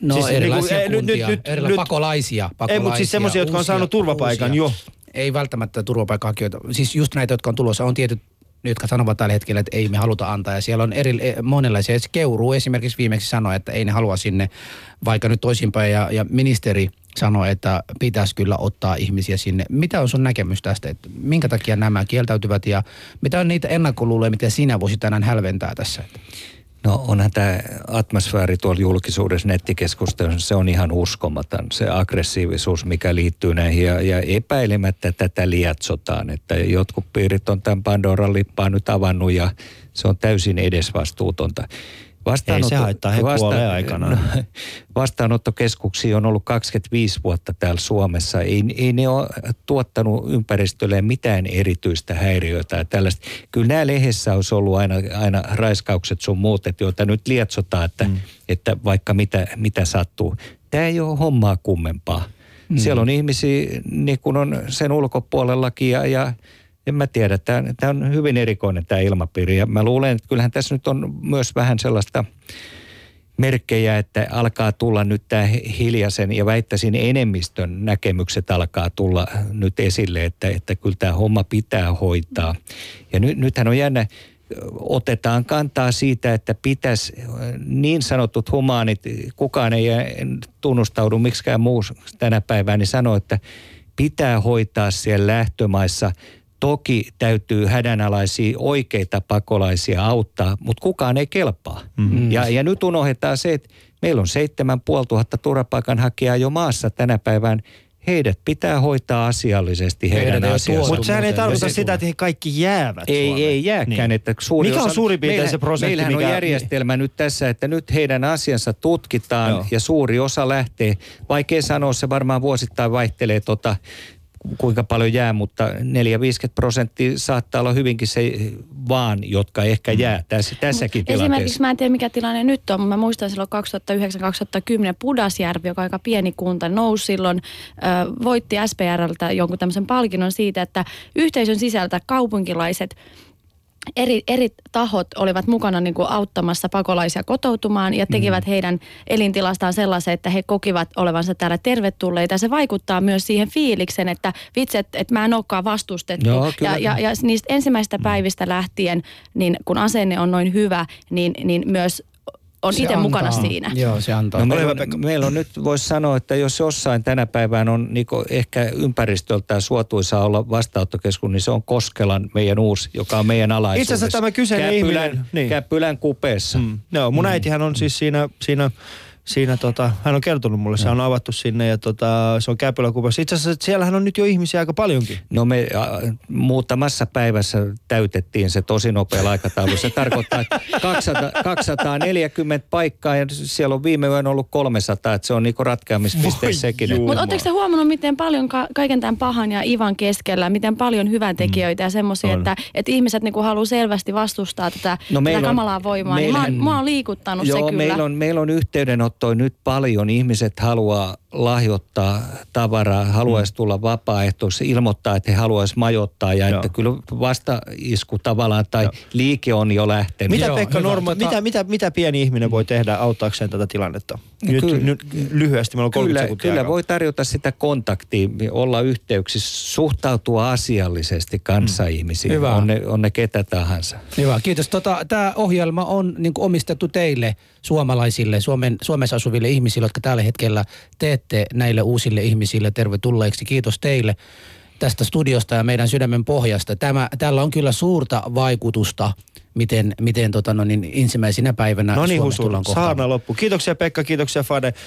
no Siis siis erilaisia niinku, eh, kuntia, nyt- nyt- erila- nyt- pakolaisia, pakolaisia. Ei, mutta siis semmoisia, jotka on saanut turvapaikan uusia. jo. Ei välttämättä turvapaikanhakijoita, siis just näitä, jotka on tulossa, on tietyt jotka sanovat tällä hetkellä, että ei me haluta antaa. Ja siellä on eri, eh, monenlaisia. Et Keuruu esimerkiksi viimeksi sanoi, että ei ne halua sinne, vaikka nyt toisinpäin. Ja, ja ministeri sanoi, että pitäisi kyllä ottaa ihmisiä sinne. Mitä on sun näkemys tästä, että minkä takia nämä kieltäytyvät ja mitä on niitä ennakkoluuloja, mitä sinä voisit tänään hälventää tässä? No onhan tämä atmosfääri tuolla julkisuudessa nettikeskustelussa, se on ihan uskomaton. Se aggressiivisuus, mikä liittyy näihin ja, ja epäilemättä tätä lietsotaan. Että jotkut piirit on tämän Pandoran lippaan nyt avannut ja se on täysin edesvastuutonta. Ei se haittaa, he kuolee aikanaan. Vastaanottokeskuksia on ollut 25 vuotta täällä Suomessa. Ei, ei ne ole tuottanut ympäristölle mitään erityistä häiriötä ja tällaista. Kyllä nämä lehdessä olisi ollut aina, aina raiskaukset sun muut, että joita nyt lietsotaan, että, mm. että vaikka mitä, mitä sattuu. Tämä ei ole hommaa kummempaa. Mm. Siellä on ihmisiä, niin kuin on sen ulkopuolellakin ja, ja en mä tiedä. Tämä, tämä on hyvin erikoinen tämä ilmapiiri ja mä luulen, että kyllähän tässä nyt on myös vähän sellaista merkkejä, että alkaa tulla nyt tämä hiljaisen ja väittäisin enemmistön näkemykset alkaa tulla nyt esille, että, että kyllä tämä homma pitää hoitaa. Ja nyt, nythän on jännä, otetaan kantaa siitä, että pitäisi niin sanotut humaanit, kukaan ei tunnustaudu miksikään muu tänä päivänä, niin sanoo, että pitää hoitaa siellä lähtömaissa – Toki täytyy hädänalaisia oikeita pakolaisia auttaa, mutta kukaan ei kelpaa. Mm-hmm. Ja, ja nyt unohdetaan se, että meillä on 7500 turvapaikanhakijaa jo maassa tänä päivän heidät pitää hoitaa asiallisesti heidän, heidän asiansa. Mutta sehän ei tarkoita sitä, että he kaikki jäävät Ei, Suomeen. ei jääkään. Niin. Että suuri mikä on osa, suurin piirtein meillähän, se prosentti? Meillähän mikä, on järjestelmä niin. nyt tässä, että nyt heidän asiansa tutkitaan Joo. ja suuri osa lähtee. Vaikea sanoa, se varmaan vuosittain vaihtelee tota, kuinka paljon jää, mutta 4-50 prosenttia saattaa olla hyvinkin se vaan, jotka ehkä mm. jää tässä, tässäkin Mut tilanteessa. Esimerkiksi mä en tiedä mikä tilanne nyt on, mä muistan silloin 2009-2010 Pudasjärvi, joka on aika pieni kunta, nousi silloin, voitti SPRltä jonkun tämmöisen palkinnon siitä, että yhteisön sisältä kaupunkilaiset eri, eri tahot olivat mukana niin kuin auttamassa pakolaisia kotoutumaan ja tekivät mm. heidän elintilastaan sellaisen, että he kokivat olevansa täällä tervetulleita. Se vaikuttaa myös siihen fiiliksen, että vitsi, että, että mä en olekaan vastustettu. Joo, ja, ja, ja niistä ensimmäistä päivistä lähtien, niin kun asenne on noin hyvä, niin, niin myös on itse mukana siinä. Joo, se antaa. No, meillä, on, meillä on nyt, voisi sanoa, että jos jossain tänä päivänä on niin ehkä ympäristöltään suotuisa olla vastaanottokeskus, niin se on Koskelan meidän uusi, joka on meidän alaisuudessa. Itse asiassa tämä kyseinen Käpylän, ihminen. Niin. Käpylän kupeessa. Mm. Joo, mun mm. äitihän on siis siinä, siinä siinä tota, hän on kertonut mulle, se on avattu sinne ja tota, se on Käpyläkupassa. Itse asiassa siellähän on nyt jo ihmisiä aika paljonkin. No me äh, muutamassa päivässä täytettiin se tosi nopea aikataulu. Se tarkoittaa, että 200, 240 paikkaa ja siellä on viime yön ollut 300, että se on niinku ratkeamispiste sekin. Mutta oletteko te huomannut, miten paljon ka- kaiken tämän pahan ja Ivan keskellä, miten paljon hyvän tekijöitä mm. ja semmoisia, että, että ihmiset niinku haluaa selvästi vastustaa tätä, no tätä kamalaa voimaa. Niin mä, mä oon liikuttanut joo, se kyllä. Meillä on, meillä on yhteydenotto vastaanottoi nyt paljon. Ihmiset haluaa lahjoittaa tavaraa, haluaisi mm. tulla vapaaehtoisesti, ilmoittaa, että he haluaisi majoittaa ja Joo. että kyllä vastaisku tavallaan tai Joo. liike on jo lähtenyt. Mitä Joo, Pekka Norma, mitä, mitä, mitä pieni ihminen voi tehdä auttaakseen tätä tilannetta? No nyt, kyllä, nyt lyhyesti, meillä on 30 kyllä, sekuntia Kyllä aikaa. voi tarjota sitä kontaktia, olla yhteyksissä, suhtautua asiallisesti kanssaihmisiin, mm. Hyvä. On, ne, on ne ketä tahansa. Hyvä, kiitos. Tota, Tämä ohjelma on niin omistettu teille suomalaisille, Suomen, Suomessa asuville ihmisille, jotka tällä hetkellä teette näille uusille ihmisille tervetulleiksi. Kiitos teille tästä studiosta ja meidän sydämen pohjasta. Tämä, tällä on kyllä suurta vaikutusta, miten, miten tota, no niin, ensimmäisenä päivänä no niin, Suomessa tullaan Saarna loppu. Kiitoksia Pekka, kiitoksia Fade.